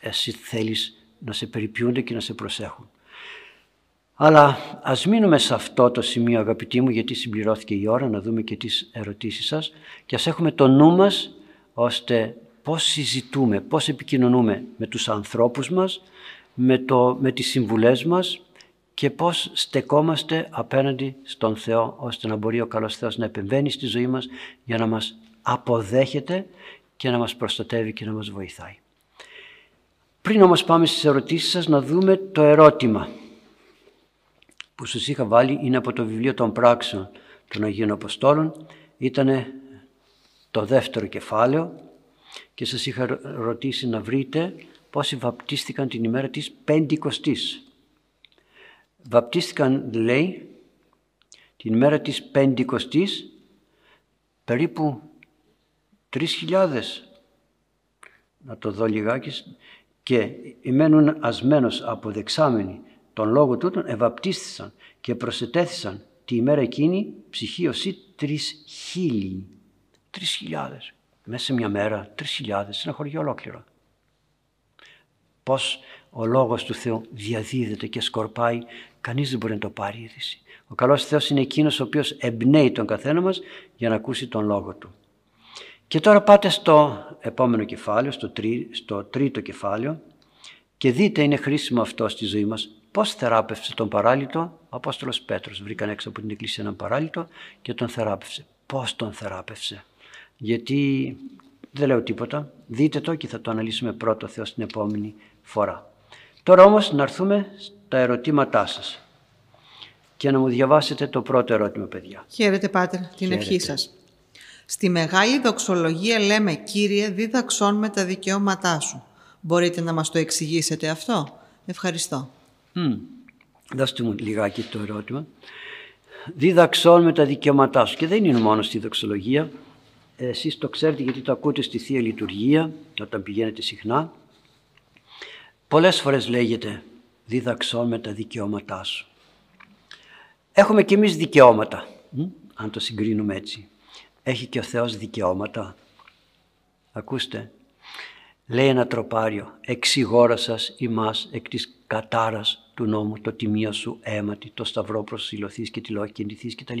εσύ θέλεις να σε περιποιούνται και να σε προσέχουν. Αλλά ας μείνουμε σε αυτό το σημείο αγαπητοί μου γιατί συμπληρώθηκε η ώρα να δούμε και τις ερωτήσεις σας και ας έχουμε το νου μας ώστε πώς συζητούμε, πώς επικοινωνούμε με τους ανθρώπους μας, με, το, με τις συμβουλές μας και πώς στεκόμαστε απέναντι στον Θεό ώστε να μπορεί ο καλός Θεός να επεμβαίνει στη ζωή μας για να μας αποδέχεται και να μας προστατεύει και να μας βοηθάει. Πριν όμως πάμε στις ερωτήσεις σας να δούμε το ερώτημα που σας είχα βάλει είναι από το βιβλίο των πράξεων των Αγίων Αποστόλων. Ήταν το δεύτερο κεφάλαιο και σας είχα ρωτήσει να βρείτε πόσοι βαπτίστηκαν την ημέρα της Πεντηκοστής. Βαπτίστηκαν, λέει, την ημέρα της Πεντηκοστής περίπου 3.000 να το δω λιγάκι και ημένουν ασμένος αποδεξάμενοι τον λόγο τούτον ευαπτίστησαν και προσετέθησαν τη ημέρα εκείνη ψυχή οσί τρεις χίλιοι. Τρεις χιλιάδες. Μέσα σε μια μέρα τρεις χιλιάδες σε ένα χωριό ολόκληρο. Πώς ο λόγος του Θεού διαδίδεται και σκορπάει, κανείς δεν μπορεί να το πάρει είδηση. Ο καλός Θεός είναι εκείνος ο οποίος εμπνέει τον καθένα μας για να ακούσει τον λόγο του. Και τώρα πάτε στο επόμενο κεφάλαιο, στο, στο τρίτο κεφάλαιο και δείτε είναι χρήσιμο αυτό στη ζωή μας Πώς θεράπευσε τον παράλυτο, ο Απόστολος Πέτρος. Βρήκαν έξω από την εκκλησία έναν παράλυτο και τον θεράπευσε. Πώς τον θεράπευσε; Γιατί δεν λέω τίποτα. Δείτε το και θα το αναλύσουμε πρώτο Θεό την επόμενη φορά. Τώρα όμως να έρθουμε στα ερωτήματά σας και να μου διαβάσετε το πρώτο ερώτημα παιδιά. Χαίρετε Πάτερ, την Χαίρετε. ευχή σας. Στη μεγάλη δοξολογία λέμε «Κύριε, δίδαξόν με τα δικαιώματά σου». Μπορείτε να μας το εξηγήσετε αυτό; Ευχαριστώ. Mm. Δώστε μου λιγάκι το ερώτημα. Δίδαξόν με τα δικαιώματά σου. Και δεν είναι μόνο στη δοξολογία. Εσείς το ξέρετε γιατί το ακούτε στη Θεία Λειτουργία όταν πηγαίνετε συχνά. Πολλές φορές λέγεται δίδαξόν με τα δικαιώματά σου. Έχουμε και εμείς δικαιώματα, αν το συγκρίνουμε έτσι. Έχει και ο Θεός δικαιώματα. Ακούστε, λέει ένα τροπάριο, εξηγόρασας ημάς εκ της κατάρας του νόμου, το τιμία σου αίματι, το σταυρό προσιλωθείς και τη λόγη κεντηθείς κτλ.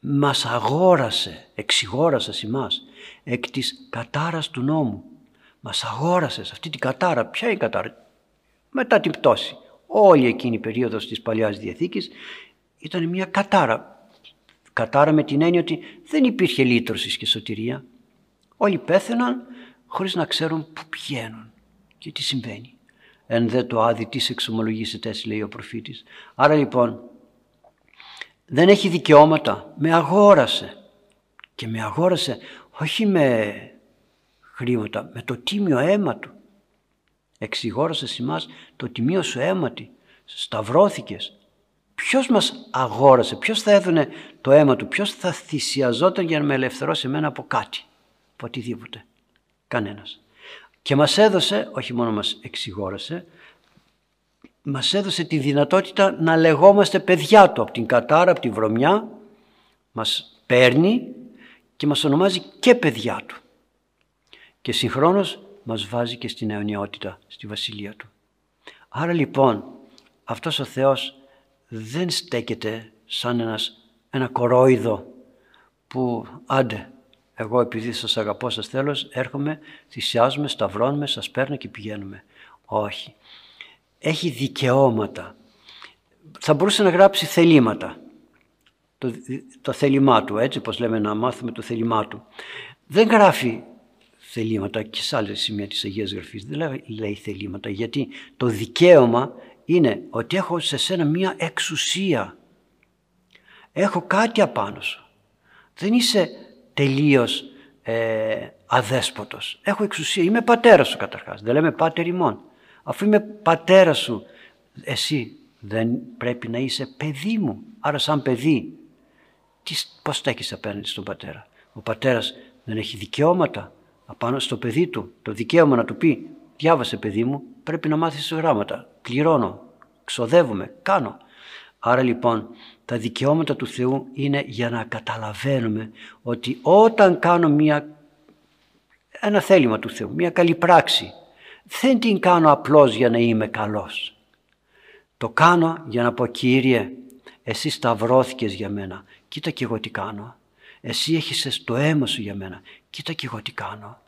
Μας αγόρασε, εξηγόρασας ημάς, εκ της κατάρας του νόμου. Μας αγόρασες αυτή την κατάρα. Ποια είναι η κατάρα; Μετά την πτώση. Όλη εκείνη η περίοδος της Παλιάς Διαθήκης ήταν μια κατάρα. Κατάρα με την έννοια ότι δεν υπήρχε λύτρωσης και σωτηρία. Όλοι πέθαιναν χωρίς να ξέρουν πού πηγαίνουν και τι συμβαίνει. Εν δε το άδει τι εξομολογήσετε έτσι λέει ο προφήτης. Άρα λοιπόν δεν έχει δικαιώματα. Με αγόρασε. Και με αγόρασε όχι με χρήματα, με το τίμιο αίμα του. Εξηγόρασες εμάς το τιμίο σου αίματι. Σταυρώθηκες. Ποιος μας αγόρασε, ποιος θα έδωνε το αίμα του, ποιος θα θυσιαζόταν για να με ελευθερώσει εμένα από κάτι, από οτιδήποτε. Κανένας. Και μας έδωσε, όχι μόνο μας εξηγόρασε, μας έδωσε τη δυνατότητα να λεγόμαστε παιδιά του από την κατάρα, από τη βρωμιά, μας παίρνει και μας ονομάζει και παιδιά του. Και συγχρόνως μας βάζει και στην αιωνιότητα, στη βασιλεία του. Άρα λοιπόν αυτός ο Θεός δεν στέκεται σαν ένας, ένα κορόιδο που άντε εγώ επειδή σας αγαπώ σας θέλω έρχομαι, θυσιάζουμε, σταυρώνουμε, σας παίρνω και πηγαίνουμε. Όχι. Έχει δικαιώματα. Θα μπορούσε να γράψει θελήματα. Το, το θέλημά του, έτσι πως λέμε να μάθουμε το θέλημά του. Δεν γράφει θελήματα και σε άλλες σημεία της Αγίας Γραφής. Δεν λέει, λέει θελήματα γιατί το δικαίωμα είναι ότι έχω σε σένα μία εξουσία. Έχω κάτι απάνω σου. Δεν είσαι τελείως ε, αδέσποτος. Έχω εξουσία. Είμαι πατέρας σου καταρχάς. Δεν λέμε πάτερ ημών. Αφού είμαι πατέρας σου, εσύ δεν πρέπει να είσαι παιδί μου. Άρα σαν παιδί, τι, πώς στέκεις απέναντι στον πατέρα; Ο πατέρας δεν έχει δικαιώματα απάνω στο παιδί του. Το δικαίωμα να του πει, διάβασε παιδί μου, πρέπει να μάθεις γράμματα. Πληρώνω, ξοδεύουμε, κάνω. Άρα λοιπόν τα δικαιώματα του Θεού είναι για να καταλαβαίνουμε ότι όταν κάνω μια, ένα θέλημα του Θεού, μια καλή πράξη, δεν την κάνω απλώς για να είμαι καλός. Το κάνω για να πω Κύριε, εσύ σταυρώθηκες για μένα, κοίτα και εγώ τι κάνω. Εσύ έχεις το αίμα σου για μένα, κοίτα και εγώ τι κάνω.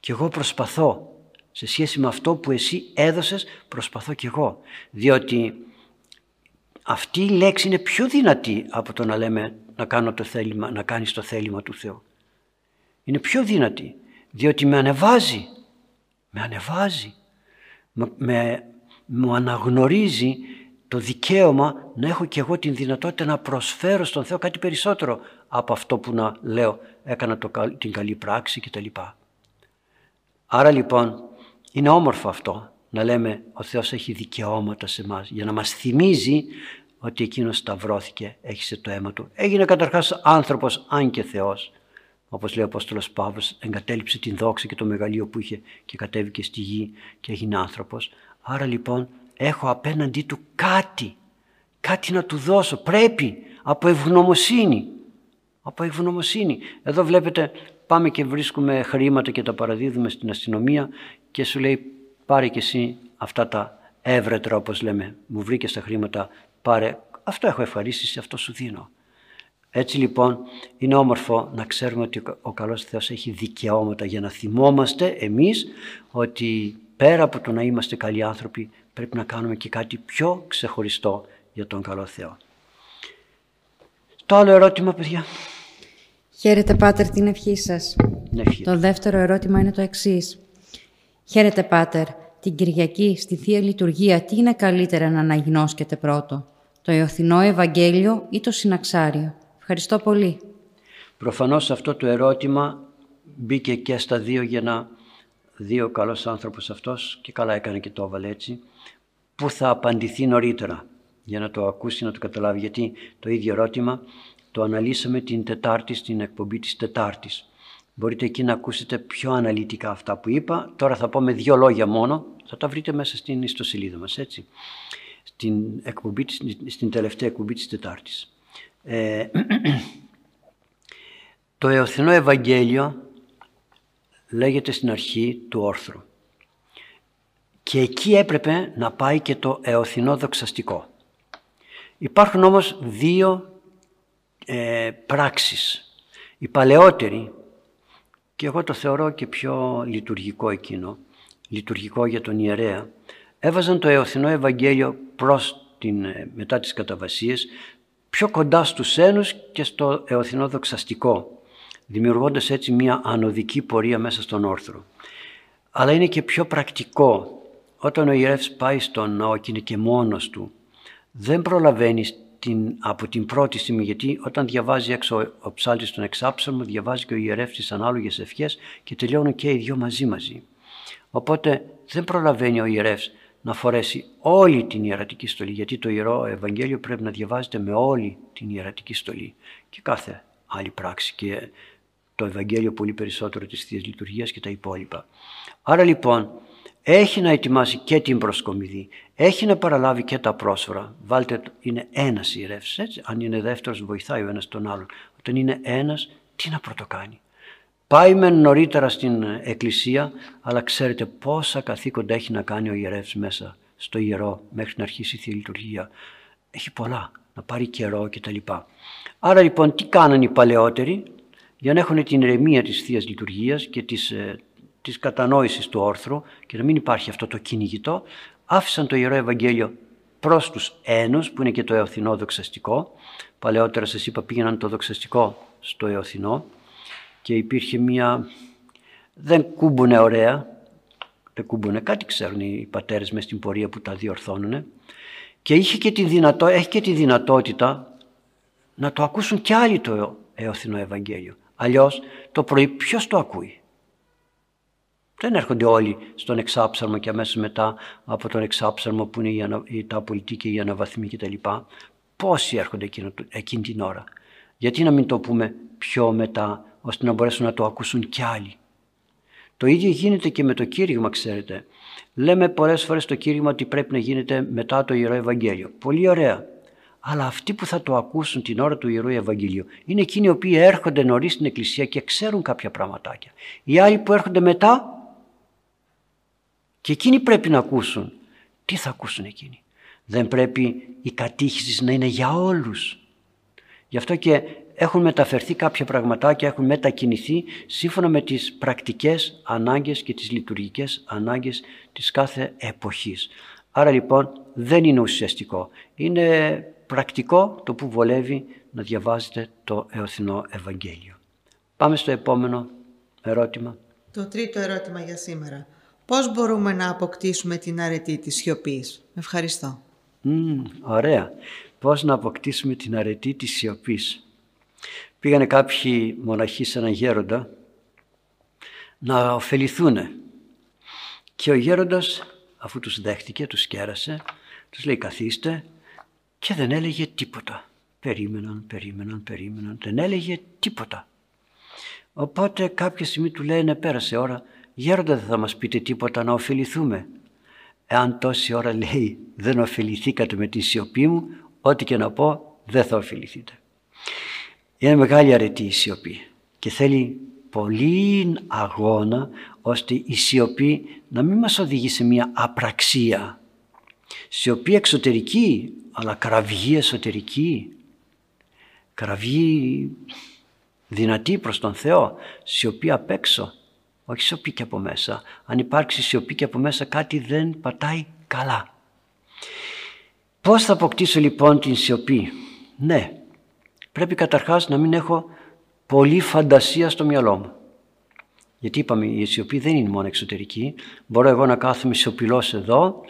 Και εγώ προσπαθώ, σε σχέση με αυτό που εσύ έδωσες, προσπαθώ και εγώ. Διότι αυτή η λέξη είναι πιο δυνατή από το να λέμε να, κάνω το θέλημα, να κάνεις το θέλημα του Θεού. Είναι πιο δυνατή, διότι με ανεβάζει, με ανεβάζει, με, μου αναγνωρίζει το δικαίωμα να έχω και εγώ την δυνατότητα να προσφέρω στον Θεό κάτι περισσότερο από αυτό που να λέω έκανα το, την καλή πράξη κτλ. Άρα λοιπόν είναι όμορφο αυτό να λέμε ο Θεός έχει δικαιώματα σε μας για να μας θυμίζει ότι εκείνος σταυρώθηκε, έχισε το αίμα του. Έγινε καταρχάς άνθρωπος αν και Θεός. Όπως λέει ο Απόστολος Παύλος, εγκατέλειψε την δόξα και το μεγαλείο που είχε και κατέβηκε στη γη και έγινε άνθρωπος. Άρα λοιπόν έχω απέναντί του κάτι, κάτι να του δώσω. Πρέπει από ευγνωμοσύνη. Από ευγνωμοσύνη. Εδώ βλέπετε πάμε και βρίσκουμε χρήματα και τα παραδίδουμε στην αστυνομία και σου λέει πάρε και εσύ αυτά τα έβρετρα όπως λέμε. Μου βρήκες τα χρήματα, πάρε. Αυτό έχω ευχαρίστηση, αυτό σου δίνω. Έτσι λοιπόν είναι όμορφο να ξέρουμε ότι ο καλός Θεός έχει δικαιώματα για να θυμόμαστε εμείς ότι πέρα από το να είμαστε καλοί άνθρωποι πρέπει να κάνουμε και κάτι πιο ξεχωριστό για τον καλό Θεό. Το άλλο ερώτημα παιδιά. Χαίρετε Πάτερ την ευχή σας. Ευχή. Το δεύτερο ερώτημα είναι το εξής. Χαίρετε Πάτερ, την Κυριακή στη Θεία Λειτουργία τι είναι καλύτερα να αναγνώσκεται πρώτο, το Ιωθινό Ευαγγέλιο ή το Συναξάριο; Ευχαριστώ πολύ. Προφανώς αυτό το ερώτημα μπήκε και στα δύο για να δει ο καλός άνθρωπος αυτός και καλά έκανε και το έβαλε έτσι που θα απαντηθεί νωρίτερα για να το ακούσει, να το καταλάβει γιατί το ίδιο ερώτημα το αναλύσαμε την Τετάρτη στην εκπομπή της Τετάρτης. Μπορείτε εκεί να ακούσετε πιο αναλυτικά αυτά που είπα. Τώρα θα πω με δύο λόγια μόνο. Θα τα βρείτε μέσα στην ιστοσελίδα μας, έτσι. Στην, εκπομπή, στην τελευταία εκπομπή της Τετάρτης. Ε, το Εωθινό Ευαγγέλιο λέγεται στην αρχή του όρθρου. Και εκεί έπρεπε να πάει και το Εωθινό Δοξαστικό. Υπάρχουν όμως δύο ε, πράξεις. Η παλαιότερη και εγώ το θεωρώ και πιο λειτουργικό εκείνο, λειτουργικό για τον ιερέα, έβαζαν το Εωθινό Ευαγγέλιο προς την, ε, μετά τις καταβασίες πιο κοντά στους ένους και στο Εωθινό Δοξαστικό, δημιουργώντας έτσι μια ανωδική πορεία μέσα στον όρθρο. Αλλά είναι και πιο πρακτικό. Όταν ο ιερεύς πάει στον ναό και είναι και μόνος του, δεν προλαβαίνει στην, από την πρώτη στιγμή, γιατί όταν διαβάζει έξω ο, ο ψάλτης τον εξάψαλμο, διαβάζει και ο ιερεύς τις ανάλογες ευχές και τελειώνουν και οι δυο μαζί μαζί. Οπότε δεν προλαβαίνει ο ιερεύς να φορέσει όλη την ιερατική στολή, γιατί το Ιερό Ευαγγέλιο πρέπει να διαβάζεται με όλη την ιερατική στολή και κάθε άλλη πράξη και το Ευαγγέλιο πολύ περισσότερο της Θείας Λειτουργίας και τα υπόλοιπα. Άρα λοιπόν έχει να ετοιμάσει και την προσκομιδή, έχει να παραλάβει και τα πρόσφορα. Βάλτε, είναι ένας ιερεύς, έτσι. Αν είναι δεύτερος βοηθάει ο ένας τον άλλον. Όταν είναι ένας, τι να πρωτοκάνει. Πάει με νωρίτερα στην εκκλησία, αλλά ξέρετε πόσα καθήκοντα έχει να κάνει ο ιερεύς μέσα στο ιερό μέχρι να αρχίσει η Θεία Λειτουργία. Έχει πολλά, να πάρει καιρό κτλ. Άρα λοιπόν τι κάνανε οι παλαιότεροι; Για να έχουν την ηρεμία της Θείας Λειτουργίας και της, ε, της κατανόησης του όρθρου και να μην υπάρχει αυτό το κυνηγητό, άφησαν το Ιερό Ευαγγέλιο προς τους ένους που είναι και το εωθινό δοξαστικό. Παλαιότερα σας είπα πήγαιναν το δοξαστικό στο εωθινό και υπήρχε μια... δεν κούμπουνε ωραία, δεν κούμπουνε, κάτι ξέρουν οι πατέρες μες στην πορεία που τα διορθώνουν και είχε και τη δυνατό, έχει και τη δυνατότητα να το ακούσουν κι άλλοι το εωθινό Ευαγγέλιο. Αλλιώς το πρωί ποιος το ακούει; Δεν έρχονται όλοι στον εξάψαρμο και αμέσως μετά από τον εξάψαρμο που είναι η, ανα, η τα πολιτική και η αναβαθμή κτλ. Πόσοι έρχονται εκείνο, εκείνη την ώρα; Γιατί να μην το πούμε πιο μετά ώστε να μπορέσουν να το ακούσουν κι άλλοι; Το ίδιο γίνεται και με το κήρυγμα ξέρετε. Λέμε πολλές φορές το κήρυγμα ότι πρέπει να γίνεται μετά το Ιερό Ευαγγέλιο. Πολύ ωραία. Αλλά αυτοί που θα το ακούσουν την ώρα του Ιερού Ευαγγελίου είναι εκείνοι οι οποίοι έρχονται νωρίς στην Εκκλησία και ξέρουν κάποια πραγματάκια. Οι άλλοι που έρχονται μετά και εκείνοι πρέπει να ακούσουν. Τι θα ακούσουν εκείνοι; Δεν πρέπει η κατήχησης να είναι για όλους. Γι' αυτό και έχουν μεταφερθεί κάποια πραγματάκια, έχουν μετακινηθεί σύμφωνα με τις πρακτικές ανάγκες και τις λειτουργικές ανάγκες της κάθε εποχής. Άρα λοιπόν δεν είναι ουσιαστικό. Είναι πρακτικό το που βολεύει να διαβάζετε το Εωθινό Ευαγγέλιο. Πάμε στο επόμενο ερώτημα. Το τρίτο ερώτημα για σήμερα. Πώς μπορούμε να αποκτήσουμε την αρετή της σιωπής; Ευχαριστώ. Mm, ωραία. Πώς να αποκτήσουμε την αρετή της σιωπής; Πήγανε κάποιοι μοναχοί σε έναν γέροντα να ωφεληθούν. Και ο γέροντας αφού τους δέχτηκε, τους κέρασε, τους λέει καθίστε και δεν έλεγε τίποτα. Περίμεναν, περίμεναν, περίμεναν, δεν έλεγε τίποτα. Οπότε κάποια στιγμή του λένε πέρασε ώρα, γέροντα δεν θα μας πείτε τίποτα να ωφεληθούμε. Εάν τόση ώρα λέει δεν ωφεληθήκατε με τη σιωπή μου, ό,τι και να πω δεν θα ωφεληθείτε. Είναι μεγάλη αρετή η σιωπή και θέλει πολύ αγώνα ώστε η σιωπή να μην μας οδηγεί σε μια απραξία. Σιωπή εξωτερική αλλά κραυγή εσωτερική. Κραυγή δυνατή προς τον Θεό. Σιωπή απ' έξω. Όχι σιωπή και από μέσα. Αν υπάρξει σιωπή και από μέσα κάτι δεν πατάει καλά. Πώς θα αποκτήσω λοιπόν την σιωπή; Ναι, πρέπει καταρχάς να μην έχω πολύ φαντασία στο μυαλό μου. Γιατί είπαμε η σιωπή δεν είναι μόνο εξωτερική. Μπορώ εγώ να κάθομαι σιωπηλός εδώ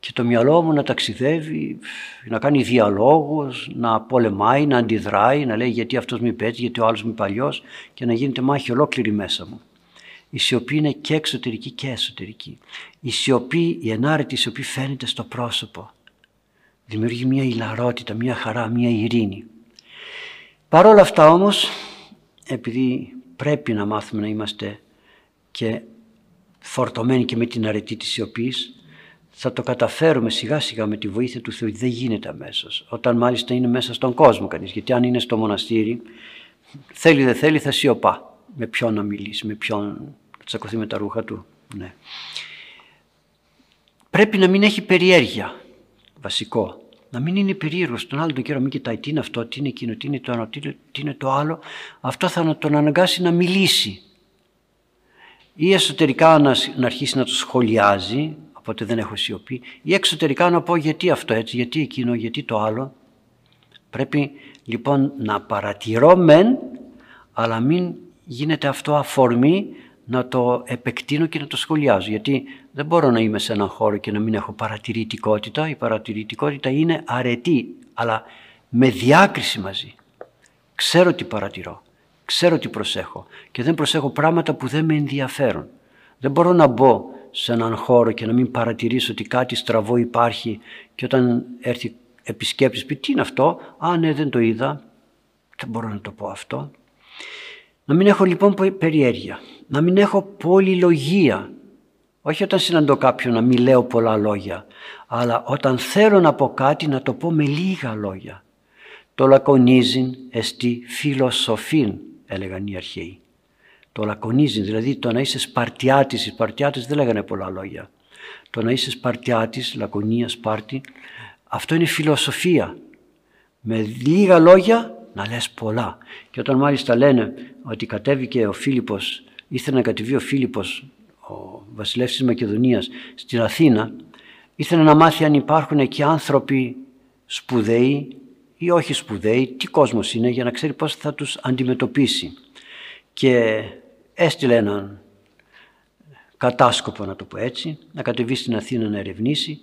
και το μυαλό μου να ταξιδεύει, να κάνει διαλόγους, να πολεμάει, να αντιδράει, να λέει γιατί αυτός μη πέτει, γιατί ο άλλος μη παλιός και να γίνεται μάχη ολόκληρη μέσα μου. Η σιωπή είναι και εξωτερική και εσωτερική. Η σιωπή, η ενάρετη σιωπή φαίνεται στο πρόσωπο. Δημιουργεί μια ηλαρότητα, μια χαρά, μια ειρήνη. Παρ' όλα αυτά όμως, επειδή πρέπει να μάθουμε να είμαστε και φορτωμένοι και με την αρετή της σιωπής, θα το καταφέρουμε σιγά σιγά με τη βοήθεια του Θεού. Δεν γίνεται αμέσως. Όταν μάλιστα είναι μέσα στον κόσμο κανείς. Γιατί αν είναι στο μοναστήρι, θέλει δεν θέλει θα σιωπά. Με ποιον να μιλήσει, με ποιον να τσακωθεί με τα ρούχα του. Ναι. Πρέπει να μην έχει περιέργεια. Βασικό. Να μην είναι περίεργος στον άλλο τον καιρό, μην κοιτάει τι είναι αυτό, τι είναι εκείνο, τι είναι το ένα, τι είναι το άλλο. Αυτό θα τον αναγκάσει να μιλήσει. Ή εσωτερικά να, να αρχίσει να το σχολιάζει, οπότε δεν έχω σιωπή, ή εξωτερικά να πω γιατί αυτό έτσι, γιατί εκείνο, γιατί το άλλο. Πρέπει λοιπόν να παρατηρώ μεν, αλλά μην γίνεται αυτό αφορμή να το επεκτείνω και να το σχολιάζω. Γιατί δεν μπορώ να είμαι σε έναν χώρο και να μην έχω παρατηρητικότητα. Η παρατηρητικότητα είναι αρετή, αλλά με διάκριση μαζί. Ξέρω τι παρατηρώ, ξέρω τι προσέχω και δεν προσέχω πράγματα που δεν με ενδιαφέρουν. Δεν μπορώ να μπω σε έναν χώρο και να μην παρατηρήσω ότι κάτι στραβό υπάρχει και όταν έρθει επισκέπτης πει τι είναι αυτό, α ναι δεν το είδα, δεν μπορώ να το πω αυτό. Να μην έχω λοιπόν περιέργεια, να μην έχω πολυλογία, όχι όταν συναντώ κάποιον να μην λέω πολλά λόγια, αλλά όταν θέλω να πω κάτι να το πω με λίγα λόγια. Το λακωνίζειν εστί φιλοσοφήν, έλεγαν οι αρχαίοι. Το λακωνίζειν, δηλαδή το να είσαι σπαρτιάτης, οι σπαρτιάτες δεν λέγανε πολλά λόγια. Το να είσαι σπαρτιάτης, λακωνία, σπάρτη, αυτό είναι φιλοσοφία. Με λίγα λόγια να λες πολλά. Και όταν μάλιστα λένε ότι κατέβηκε ο Φίλιππος, ήθελε να κατεβεί ο Φίλιππος, ο βασιλεύς της Μακεδονίας, στην Αθήνα, ήθελε να μάθει αν υπάρχουν εκεί άνθρωποι σπουδαίοι ή όχι σπουδαίοι, τι κόσμος είναι για να ξέρει πώς θα τους αντιμετωπίσει. Και έστειλε έναν κατάσκοπο να το πω έτσι, να κατεβεί στην Αθήνα να ερευνήσει.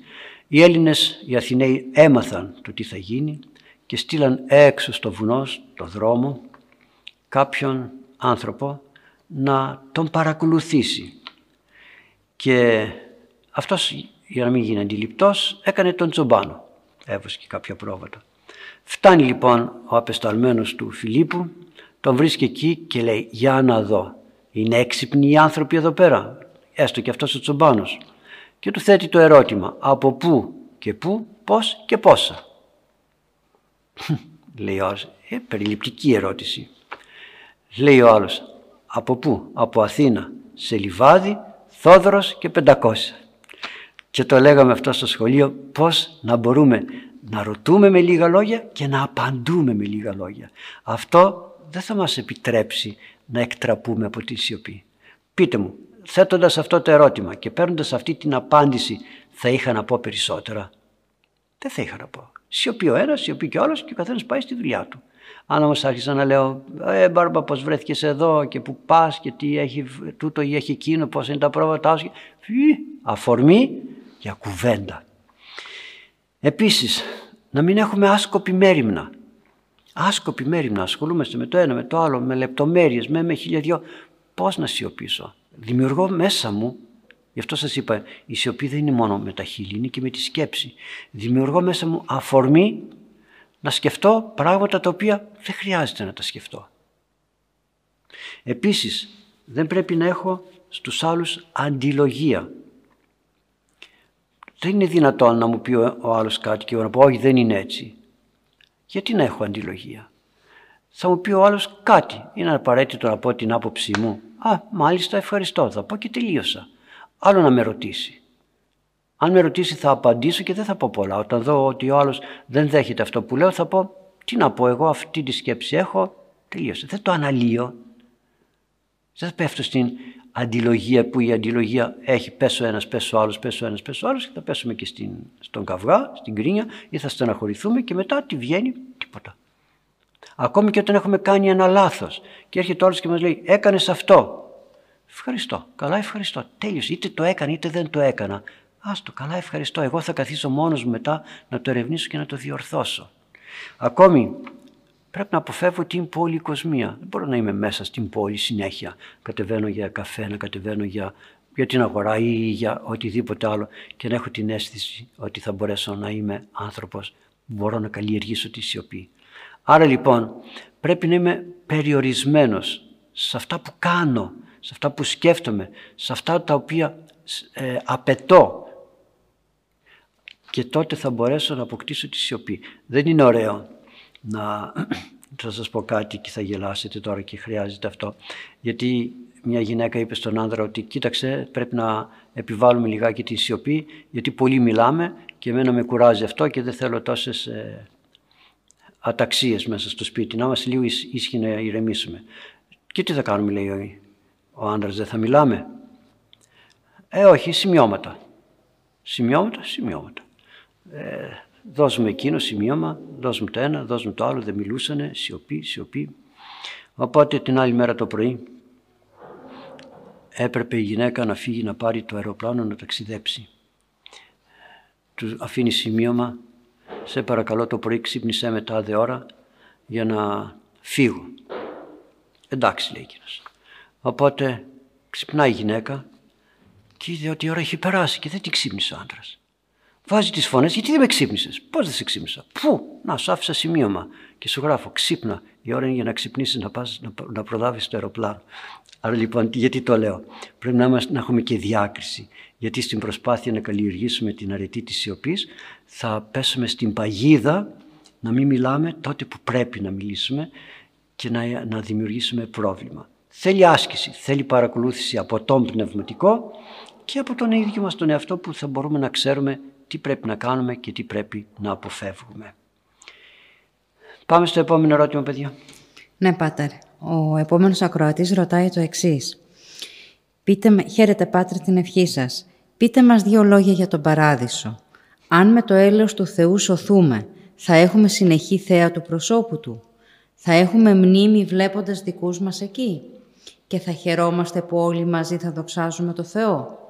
Οι Έλληνες, οι Αθηναίοι έμαθαν το τι θα γίνει και στείλαν έξω στο βουνό, στο δρόμο, κάποιον άνθρωπο να τον παρακολουθήσει. Και αυτός για να μην γίνει αντιληπτός έκανε τον τσομπάνο. Έβωσε και κάποια πρόβατα. Φτάνει λοιπόν ο απεσταλμένος του Φιλίππου, τον βρίσκει εκεί και λέει «Για να δω, είναι έξυπνοι οι άνθρωποι εδώ πέρα, έστω και αυτός ο τσομπάνος». Και του θέτει το ερώτημα «Από πού και πού, πώς και πόσα». λέει ο άλλος, ε, περιληπτική ερώτηση. Λέει ο άλλος «Από πού, από Αθήνα, σε Λιβάδι, Θόδωρος και Πεντακόσια». Και το λέγαμε αυτό στο σχολείο πώς να μπορούμε να ρωτούμε με λίγα λόγια και να απαντούμε με λίγα λόγια. Αυτό δεν θα μας επιτρέψει να εκτραπούμε από τη σιωπή. Πείτε μου, θέτοντας αυτό το ερώτημα και παίρνοντας αυτή την απάντηση θα είχα να πω περισσότερα; Δεν θα είχα να πω. Σιωπή ο ένας, σιωπή και ο άλλος και ο καθένας πάει στη δουλειά του. Αν όμως άρχισα να λέω, ε Μπάρμπα πώς βρέθηκες εδώ και που πας και τι έχει τούτο ή έχει εκείνο, πώς είναι τα πρόβατά σου. Αφορμή για κουβέντα. Επίσης, να μην έχουμε άσκοπη μέρημνα. Άσκοπη μέρημνα, ασχολούμαστε με το ένα, με το άλλο, με λεπτομέρειες, με, με χίλια δυο. Πώς να σιωπήσω; Δημιουργώ μέσα μου, γι' αυτό σας είπα, η σιωπή δεν είναι μόνο με τα χείλη, είναι και με τη σκέψη. Δημιουργώ μέσα μου αφορμή να σκεφτώ πράγματα τα οποία δεν χρειάζεται να τα σκεφτώ. Επίσης, δεν πρέπει να έχω στους άλλους αντιλογία. Δεν είναι δυνατόν να μου πει ο άλλος κάτι και εγώ να πω όχι δεν είναι έτσι. Γιατί να έχω αντιλογία; Θα μου πει ο άλλος κάτι. Είναι απαραίτητο να πω την άποψή μου. Α, μάλιστα ευχαριστώ. Θα πω και τελείωσα. Άλλο να με ρωτήσει. Αν με ρωτήσει θα απαντήσω και δεν θα πω πολλά. Όταν δω ότι ο άλλος δεν δέχεται αυτό που λέω θα πω τι να πω εγώ αυτή τη σκέψη έχω. Τελείωσε. Δεν το αναλύω. Δεν πέφτω στην αντιλογία που η αντιλογία έχει πέσω ένας, πέσω άλλος, πέσω ένας, πέσω άλλος και θα πέσουμε και στην, στον καυγά, στην κρίνια ή θα στεναχωρηθούμε και μετά τι βγαίνει, τίποτα. Ακόμη και όταν έχουμε κάνει ένα λάθος και έρχεται όλος και μας λέει έκανες αυτό. Ευχαριστώ, καλά ευχαριστώ, τέλειωσε, είτε το έκανα είτε δεν το έκανα. Άστο, καλά ευχαριστώ, εγώ θα καθίσω μόνος μου μετά να το ερευνήσω και να το διορθώσω. Ακόμη Πρέπει να αποφεύγω την πολυκοσμία. Δεν μπορώ να είμαι μέσα στην πόλη συνέχεια. Κατεβαίνω για καφέ, να κατεβαίνω για, για την αγορά ή για οτιδήποτε άλλο και να έχω την αίσθηση ότι θα μπορέσω να είμαι άνθρωπος που μπορώ να καλλιεργήσω τη σιωπή. Άρα λοιπόν πρέπει να είμαι περιορισμένος σε αυτά που κάνω, σε αυτά που σκέφτομαι, σε αυτά τα οποία ε, απαιτώ και τότε θα μπορέσω να αποκτήσω τη σιωπή. Δεν είναι ωραίο να θα σας πω κάτι και θα γελάσετε τώρα και χρειάζεται αυτό. Γιατί μια γυναίκα είπε στον άνδρα ότι κοίταξε πρέπει να επιβάλλουμε λιγάκι τη σιωπή γιατί πολύ μιλάμε και εμένα με κουράζει αυτό και δεν θέλω τόσες ε, αταξίες μέσα στο σπίτι. Να είμαστε λίγο ήσυχοι να ηρεμήσουμε. Και τι θα κάνουμε λέει ο, ο άνδρας, δεν θα μιλάμε. Ε όχι, σημειώματα. Σημειώματα, σημειώματα. Ε, δώσουμε εκείνο σημείωμα, δώσουμε το ένα, δώσουμε το άλλο, δεν μιλούσανε, σιωπή, σιωπή. Οπότε την άλλη μέρα το πρωί έπρεπε η γυναίκα να φύγει να πάρει το αεροπλάνο να ταξιδέψει. Του αφήνει σημείωμα σε παρακαλώ το πρωί ξύπνησέ με τάδε ώρα για να φύγω. Εντάξει λέει εκείνος. Οπότε ξυπνάει η γυναίκα και είδε ότι η ώρα έχει περάσει και δεν την ξύπνησε ο άντρας. Βάζει τις φωνές, γιατί δεν με ξύπνησες, πώς δεν σε ξύπνησα, πού, να σου άφησα σημείωμα και σου γράφω ξύπνα, η ώρα είναι για να ξυπνήσεις να, πας, να, να προλάβεις το αεροπλάνο. Άρα λοιπόν γιατί το λέω, πρέπει να, είμαστε, να έχουμε και διάκριση, γιατί στην προσπάθεια να καλλιεργήσουμε την αρετή της σιωπής θα πέσουμε στην παγίδα να μην μιλάμε τότε που πρέπει να μιλήσουμε και να, να δημιουργήσουμε πρόβλημα. Θέλει άσκηση, θέλει παρακολούθηση από τον πνευματικό και από τον ίδιο μας τον εαυτό που θα μπορούμε να ξέρουμε τι πρέπει να κάνουμε και τι πρέπει να αποφεύγουμε. Πάμε στο επόμενο ερώτημα, παιδιά. Ναι, Πάτερ. Ο επόμενος ακροατής ρωτάει το εξής. Πείτε, χαίρετε, Πάτερ, την ευχή σας. Πείτε μας δύο λόγια για τον Παράδεισο. Αν με το έλεος του Θεού σωθούμε, θα έχουμε συνεχή θέα του προσώπου Του. Θα έχουμε μνήμη βλέποντας δικούς μας εκεί. Και θα χαιρόμαστε που όλοι μαζί θα δοξάζουμε το Θεό.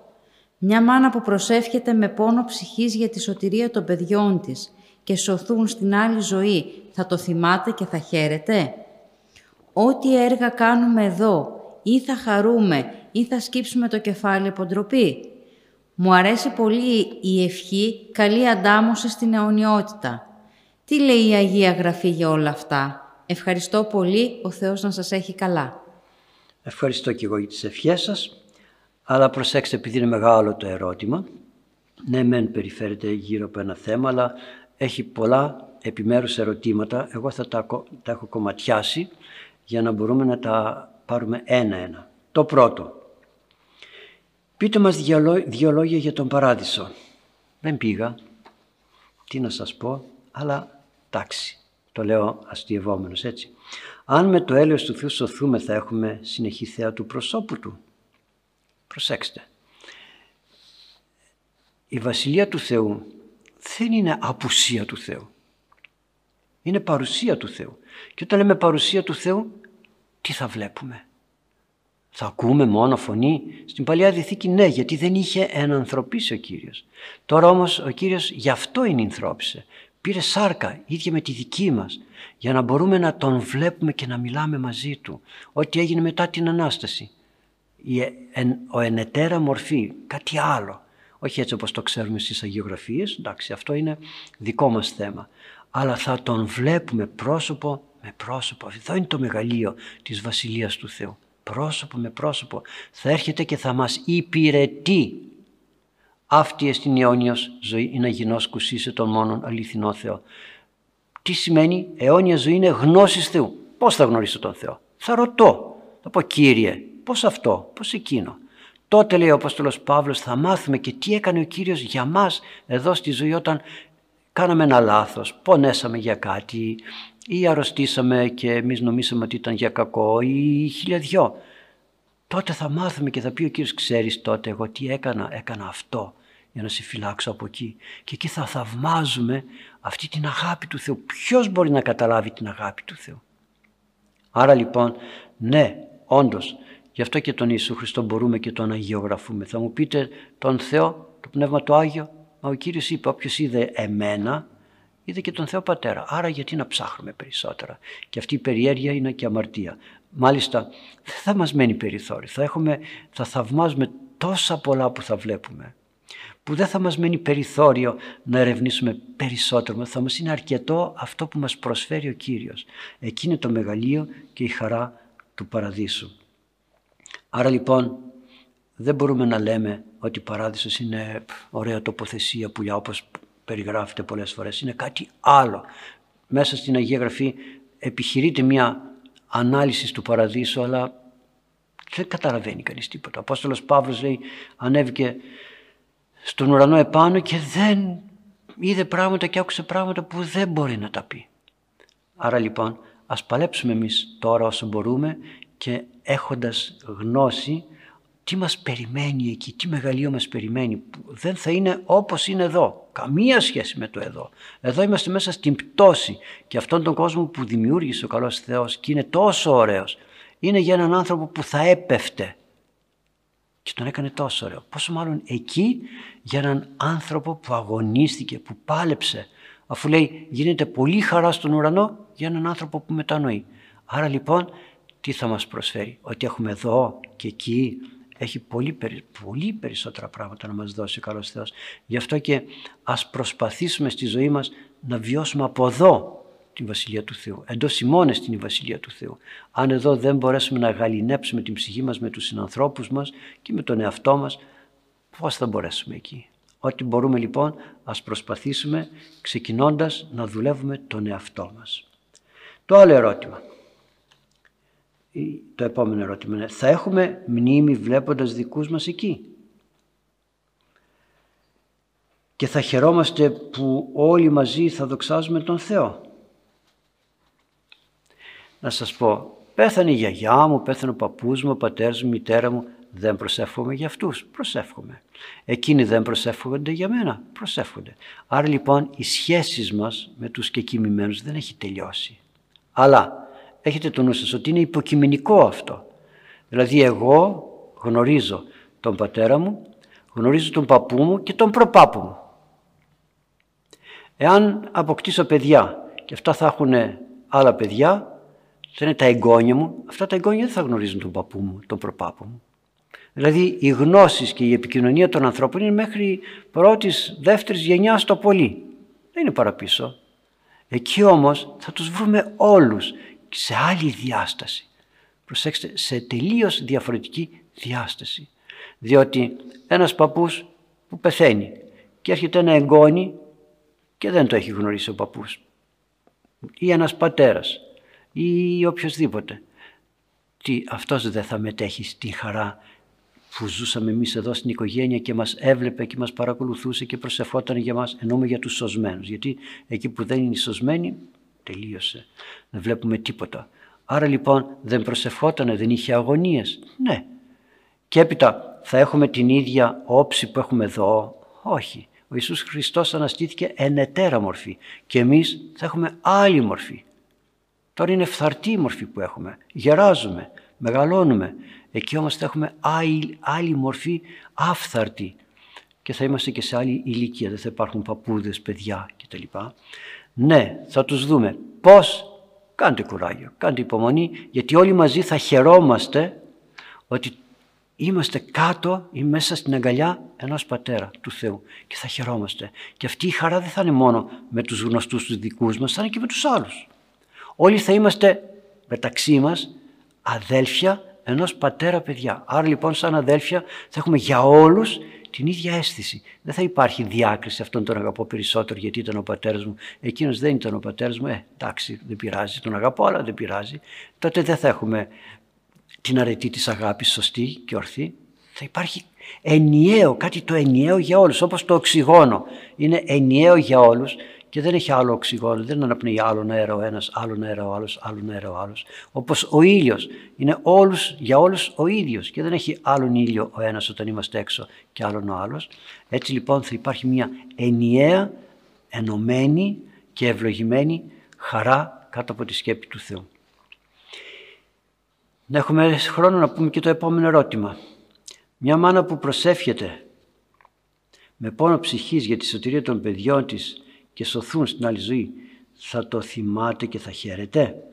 Μια μάνα που προσεύχεται με πόνο ψυχής για τη σωτηρία των παιδιών της και σωθούν στην άλλη ζωή, θα το θυμάται και θα χαίρεται; Ό,τι έργα κάνουμε εδώ, ή θα χαρούμε ή θα σκύψουμε το κεφάλι από ντροπή; Μου αρέσει πολύ η ευχή «Καλή αντάμωση στην αιωνιότητα». Τι λέει η Αγία Γραφή για όλα αυτά; Ευχαριστώ πολύ, ο Θεός να σας έχει καλά. Ευχαριστώ και εγώ για τις ευχές σας. Αλλά προσέξτε, επειδή είναι μεγάλο το ερώτημα, ναι μεν περιφέρεται γύρω από ένα θέμα, αλλά έχει πολλά επιμέρους ερωτήματα. Εγώ θα τα, τα έχω κομματιάσει για να μπορούμε να τα πάρουμε ένα-ένα. Το πρώτο. Πείτε μας δύο λόγια για τον Παράδεισο. Δεν πήγα, τι να σας πω, αλλά τάξη. Το λέω αστειευόμενος έτσι. Αν με το έλεος του Θεού σωθούμε θα έχουμε συνεχή θέα του προσώπου Του. Προσέξτε. Η Βασιλεία του Θεού δεν είναι απουσία του Θεού. Είναι παρουσία του Θεού. Και όταν λέμε παρουσία του Θεού, τι θα βλέπουμε; Θα ακούμε μόνο φωνή; Στην Παλιά Διθήκη ναι, γιατί δεν είχε ανθρωπίσει ο Κύριος. Τώρα όμως ο Κύριος γι' αυτό είναι ενθρώπισε. Πήρε σάρκα, ίδια με τη δική μας, για να μπορούμε να τον βλέπουμε και να μιλάμε μαζί του. Ό,τι έγινε μετά την Ανάσταση ο ενετέρα μορφή, κάτι άλλο. Όχι έτσι όπως το ξέρουμε στις αγιογραφίες, εντάξει αυτό είναι δικό μας θέμα. Αλλά θα τον βλέπουμε πρόσωπο με πρόσωπο. Αυτό είναι το μεγαλείο της Βασιλείας του Θεού. Πρόσωπο με πρόσωπο. Θα έρχεται και θα μας υπηρετεί. Αυτή στην αιώνιος ζωή είναι αγινός κουσίσε τον μόνον αληθινό Θεό. Τι σημαίνει; Αιώνια ζωή είναι γνώσης Θεού. Πώς θα γνωρίσω τον Θεό; Θα ρωτώ. Θα πω Κύριε Πώς αυτό, πώς εκείνο; Τότε λέει ο Απόστολος Παύλος θα μάθουμε και τι έκανε ο Κύριος για μας εδώ στη ζωή όταν κάναμε ένα λάθος, πονέσαμε για κάτι ή αρρωστήσαμε και εμείς νομίσαμε ότι ήταν για κακό ή χιλιαδιό. Τότε θα μάθουμε και θα πει ο Κύριος ξέρεις τότε εγώ τι έκανα, έκανα αυτό για να σε φυλάξω από εκεί. Και εκεί θα θαυμάζουμε αυτή την αγάπη του Θεού. Ποιος μπορεί να καταλάβει την αγάπη του Θεού; Άρα λοιπόν, ναι, όντως, Γι' αυτό και τον Ιησού Χριστό μπορούμε και τον αγιογραφούμε. Θα μου πείτε τον Θεό, το Πνεύμα το Άγιο; Μα ο Κύριος είπε όποιος είδε εμένα είδε και τον Θεό Πατέρα. Άρα γιατί να ψάχνουμε περισσότερα; Και αυτή η περιέργεια είναι και αμαρτία. Μάλιστα δεν θα μας μένει περιθώριο. Θα, έχουμε, θα θαυμάζουμε τόσα πολλά που θα βλέπουμε που δεν θα μας μένει περιθώριο να ερευνήσουμε περισσότερο. Θα μας είναι αρκετό αυτό που μας προσφέρει ο Κύριος. Εκεί είναι το μεγαλείο και η χαρά του παραδείσου. Άρα λοιπόν δεν μπορούμε να λέμε ότι η παράδεισος είναι ωραία τοποθεσία πουλιά όπως περιγράφεται πολλές φορές. Είναι κάτι άλλο. Μέσα στην Αγία Γραφή επιχειρείται μια ανάλυση του παραδείσου αλλά δεν καταλαβαίνει κανείς τίποτα. Ο Απόστολος Παύλος λέει ανέβηκε στον ουρανό επάνω και δεν είδε πράγματα και άκουσε πράγματα που δεν μπορεί να τα πει. Άρα λοιπόν ας παλέψουμε εμείς τώρα όσο μπορούμε και έχοντας γνώση τι μας περιμένει εκεί, τι μεγαλείο μας περιμένει που δεν θα είναι όπως είναι εδώ. Καμία σχέση με το εδώ. Εδώ είμαστε μέσα στην πτώση και αυτόν τον κόσμο που δημιούργησε ο καλός Θεός και είναι τόσο ωραίος είναι για έναν άνθρωπο που θα έπεφτε και τον έκανε τόσο ωραίο. Πόσο μάλλον εκεί για έναν άνθρωπο που αγωνίστηκε, που πάλεψε. Αφού λέει γίνεται πολύ χαρά στον ουρανό για έναν άνθρωπο που μετανοεί. Άρα λοιπόν τι θα μας προσφέρει. Ότι έχουμε εδώ και εκεί έχει πολύ, πολύ περισσότερα πράγματα να μας δώσει ο καλός Θεός. Γι' αυτό και ας προσπαθήσουμε στη ζωή μας να βιώσουμε από εδώ την Βασιλεία του Θεού. Εντός ημώνες την Βασιλεία του Θεού. Αν εδώ δεν μπορέσουμε να γαλινέψουμε την ψυχή μας με τους συνανθρώπους μας και με τον εαυτό μας, πώς θα μπορέσουμε εκεί. Ό,τι μπορούμε λοιπόν ας προσπαθήσουμε ξεκινώντας να δουλεύουμε τον εαυτό μας. Το άλλο ερώτημα. Το επόμενο ερώτημα είναι θα έχουμε μνήμη βλέποντας δικούς μας εκεί; Και θα χαιρόμαστε που όλοι μαζί θα δοξάζουμε τον Θεό; Να σας πω, πέθανε η γιαγιά μου, πέθανε ο παππούς μου, ο πατέρας μου, η μητέρα μου, δεν προσεύχομαι για αυτούς, προσεύχομαι. Εκείνοι δεν προσεύχονται για μένα, προσεύχονται. Άρα λοιπόν οι σχέσεις μας με τους κεκοιμημένους δεν έχει τελειώσει. Αλλά έχετε το νου σας ότι είναι υποκειμενικό αυτό. Δηλαδή εγώ γνωρίζω τον πατέρα μου, γνωρίζω τον παππού μου και τον προπάπου μου. Εάν αποκτήσω παιδιά και αυτά θα έχουν άλλα παιδιά, θα είναι τα εγγόνια μου, αυτά τα εγγόνια δεν θα γνωρίζουν τον παππού μου, τον προπάπου μου. Δηλαδή οι γνώσεις και η επικοινωνία των ανθρώπων είναι μέχρι πρώτης, δεύτερης γενιάς το πολύ. Δεν είναι παραπίσω. Εκεί όμως θα τους βρούμε όλους σε άλλη διάσταση. Προσέξτε, σε τελείως διαφορετική διάσταση. Διότι ένας παππούς που πεθαίνει και έρχεται ένα εγγόνι και δεν το έχει γνωρίσει ο παππούς ή ένας πατέρας ή οποιοδήποτε. Τι, αυτός δεν θα μετέχει στην χαρά που ζούσαμε εμείς εδώ στην οικογένεια και μας έβλεπε και μας παρακολουθούσε και προσευχόταν για μας, εννοούμε για τους σωσμένους. Γιατί εκεί που δεν είναι οι σωσμένοι, τελείωσε. Δεν βλέπουμε τίποτα. Άρα λοιπόν δεν προσευχόταν, δεν είχε αγωνίες. Ναι. Και έπειτα θα έχουμε την ίδια όψη που έχουμε εδώ; Όχι. Ο Ιησούς Χριστός αναστήθηκε ενετέρα μορφή και εμείς θα έχουμε άλλη μορφή. Τώρα είναι φθαρτή η μορφή που έχουμε. Γεράζουμε, μεγαλώνουμε. Εκεί όμως θα έχουμε άλλη, άλλη μορφή άφθαρτη και θα είμαστε και σε άλλη ηλικία. Δεν θα υπάρχουν παππούδες, παιδιά κτλ. Ναι, θα τους δούμε. Πώς; Κάντε κουράγιο, κάντε υπομονή, γιατί όλοι μαζί θα χαιρόμαστε ότι είμαστε κάτω ή μέσα στην αγκαλιά ενός πατέρα του Θεού και θα χαιρόμαστε. Και αυτή η χαρά δεν θα είναι μόνο με τους γνωστούς τους δικούς μας, θα είναι και με τους άλλους. Όλοι θα είμαστε μεταξύ μας αδέλφια ενός πατέρα παιδιά. Άρα λοιπόν σαν αδέλφια θα έχουμε για όλους την ίδια αίσθηση. Δεν θα υπάρχει διάκριση αυτόν τον αγαπώ περισσότερο γιατί ήταν ο πατέρας μου. Εκείνος δεν ήταν ο πατέρας μου. Ε, εντάξει, δεν πειράζει. Τον αγαπώ, αλλά δεν πειράζει. Τότε δεν θα έχουμε την αρετή της αγάπης σωστή και ορθή. Θα υπάρχει ενιαίο, κάτι το ενιαίο για όλους, όπως το οξυγόνο. Είναι ενιαίο για όλους και δεν έχει άλλο οξυγόνο, δεν αναπνέει άλλον αέρα ο ένας, άλλον αέρα ο άλλος, άλλον αέρα ο άλλος. Όπως ο ήλιος είναι όλους, για όλους ο ίδιος και δεν έχει άλλον ήλιο ο ένας όταν είμαστε έξω και άλλον ο άλλος. Έτσι λοιπόν θα υπάρχει μια ενιαία, ενωμένη και ευλογημένη χαρά κάτω από τη σκέπη του Θεού. Να έχουμε χρόνο να πούμε και το επόμενο ερώτημα. Μια μάνα που προσεύχεται με πόνο ψυχής για τη σωτηρία των παιδιών της και σωθούν στην άλλη ζωή, θα το θυμάται και θα χαίρεται.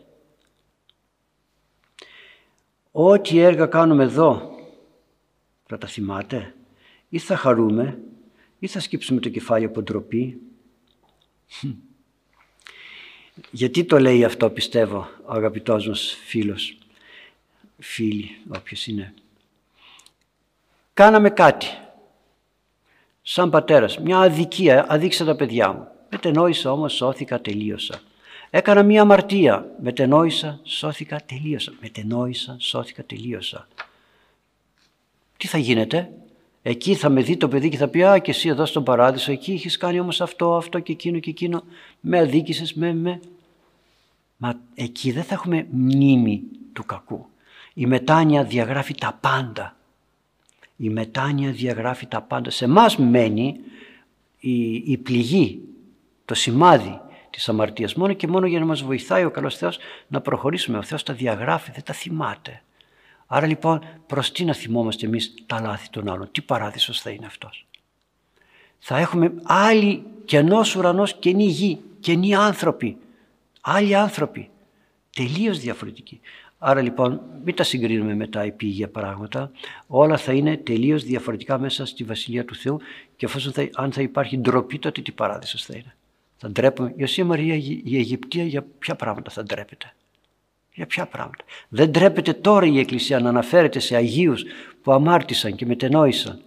Ό,τι έργα κάνουμε εδώ, θα τα θυμάται ή θα χαρούμε ή θα σκύψουμε το κεφάλι από ντροπή. Γιατί το λέει αυτό πιστεύω ο αγαπητός μας φίλος, φίλη, όποιος είναι. Κάναμε κάτι, σαν πατέρας, μια αδικία, αδείξα τα παιδιά μου. Μετενόησα όμως, σώθηκα, τελείωσα. Έκανα μία αμαρτία. Μετενόησα, σώθηκα, τελείωσα. Μετενόησα, σώθηκα, τελείωσα. Τι θα γίνεται; Εκεί θα με δει το παιδί και θα πει «Α, και εσύ εδώ στον παράδεισο, εκεί έχεις κάνει όμως αυτό, αυτό και εκείνο και εκείνο, με αδίκησες, με, με». Μα εκεί δεν θα έχουμε μνήμη του κακού. Η μετάνοια διαγράφει τα πάντα. Η μετάνοια διαγράφει τα πάντα. Σε μας μένει η, η πληγή το σημάδι της αμαρτίας μόνο και μόνο για να μας βοηθάει ο καλός Θεός να προχωρήσουμε. Ο Θεός τα διαγράφει, δεν τα θυμάται. Άρα λοιπόν προς τι να θυμόμαστε εμείς τα λάθη των άλλων; Τι παράδεισος θα είναι αυτός; Θα έχουμε άλλη κενός ουρανός καινή γη. καινοί άνθρωποι, άλλοι άνθρωποι, τελείως διαφορετικοί. Άρα λοιπόν μην τα συγκρίνουμε με τα επίγεια πράγματα, όλα θα είναι τελείως διαφορετικά μέσα στη Βασιλεία του Θεού και εφόσον θα, αν θα υπάρχει ντροπή τότε τι παράδεισος θα είναι; Θα ντρέπουμε. Η Οσία Μαρία η Αιγυπτία για ποια πράγματα θα ντρέπεται; Για ποια πράγματα; Δεν ντρέπεται τώρα η Εκκλησία να αναφέρεται σε Αγίους που αμάρτησαν και μετενόησαν.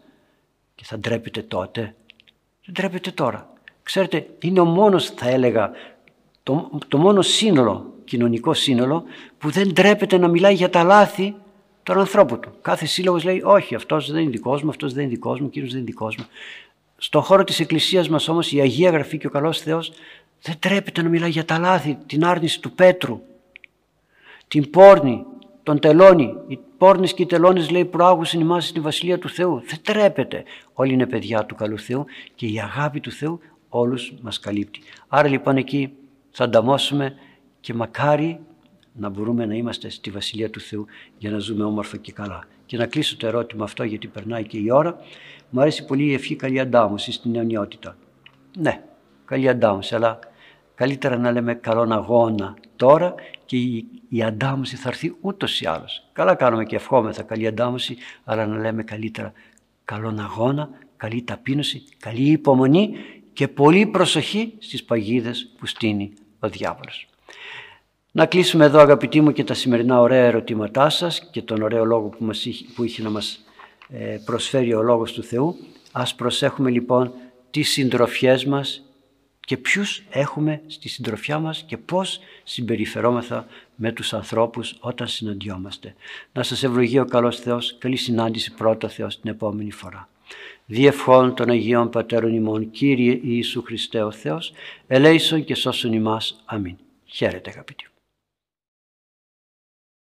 Και θα ντρέπεται τότε; Δεν ντρέπεται τώρα. Ξέρετε, είναι ο μόνος θα έλεγα, το, το μόνος σύνολο, κοινωνικό σύνολο που δεν ντρέπεται να μιλάει για τα λάθη των ανθρώπων του. Κάθε σύλλογος λέει όχι αυτός δεν είναι δικός μου, αυτός δεν είναι δικός μου, εκείνος δεν είναι δικός μου. Στον χώρο της Εκκλησίας μας όμως η Αγία Γραφή και ο καλός Θεός δεν τρέπεται να μιλάει για τα λάθη, την άρνηση του Πέτρου, την πόρνη, τον τελώνη. Οι πόρνες και οι τελώνες λέει προάγουσαν εμάς στη Βασιλεία του Θεού. Δεν τρέπεται. Όλοι είναι παιδιά του καλού Θεού και η αγάπη του Θεού όλους μας καλύπτει. Άρα λοιπόν εκεί θα ανταμώσουμε και μακάρι να μπορούμε να είμαστε στη Βασιλεία του Θεού για να ζούμε όμορφα και καλά. Και να κλείσω το ερώτημα αυτό γιατί περνάει και η ώρα. Μου αρέσει πολύ η ευχή καλή αντάμωση στην αιωνιότητα. Ναι, καλή αντάμωση, αλλά καλύτερα να λέμε καλόν αγώνα τώρα και η, η αντάμωση θα έρθει ούτως ή άλλως. Καλά κάνουμε και ευχόμεθα καλή αντάμωση, αλλά να λέμε καλύτερα καλόν αγώνα, καλή ταπείνωση, καλή υπομονή και πολύ προσοχή στις παγίδες που στείνει ο διάβολος. Να κλείσουμε εδώ αγαπητοί μου και τα σημερινά ωραία ερωτήματά σας και τον ωραίο λόγο που, μας είχε, που είχε να μας ε, προσφέρει ο Λόγος του Θεού. Ας προσέχουμε λοιπόν τις συντροφιές μας και ποιους έχουμε στη συντροφιά μας και πώς συμπεριφερόμεθα με τους ανθρώπους όταν συναντιόμαστε. Να σας ευλογεί ο καλός Θεός, καλή συνάντηση πρώτα Θεός την επόμενη φορά. Διευχών των Αγίων Πατέρων ημών, Κύριε Ιησού Χριστέ ο Θεός, ελέησον και σώσον ημάς. Αμήν. Χαίρετε αγαπητοί.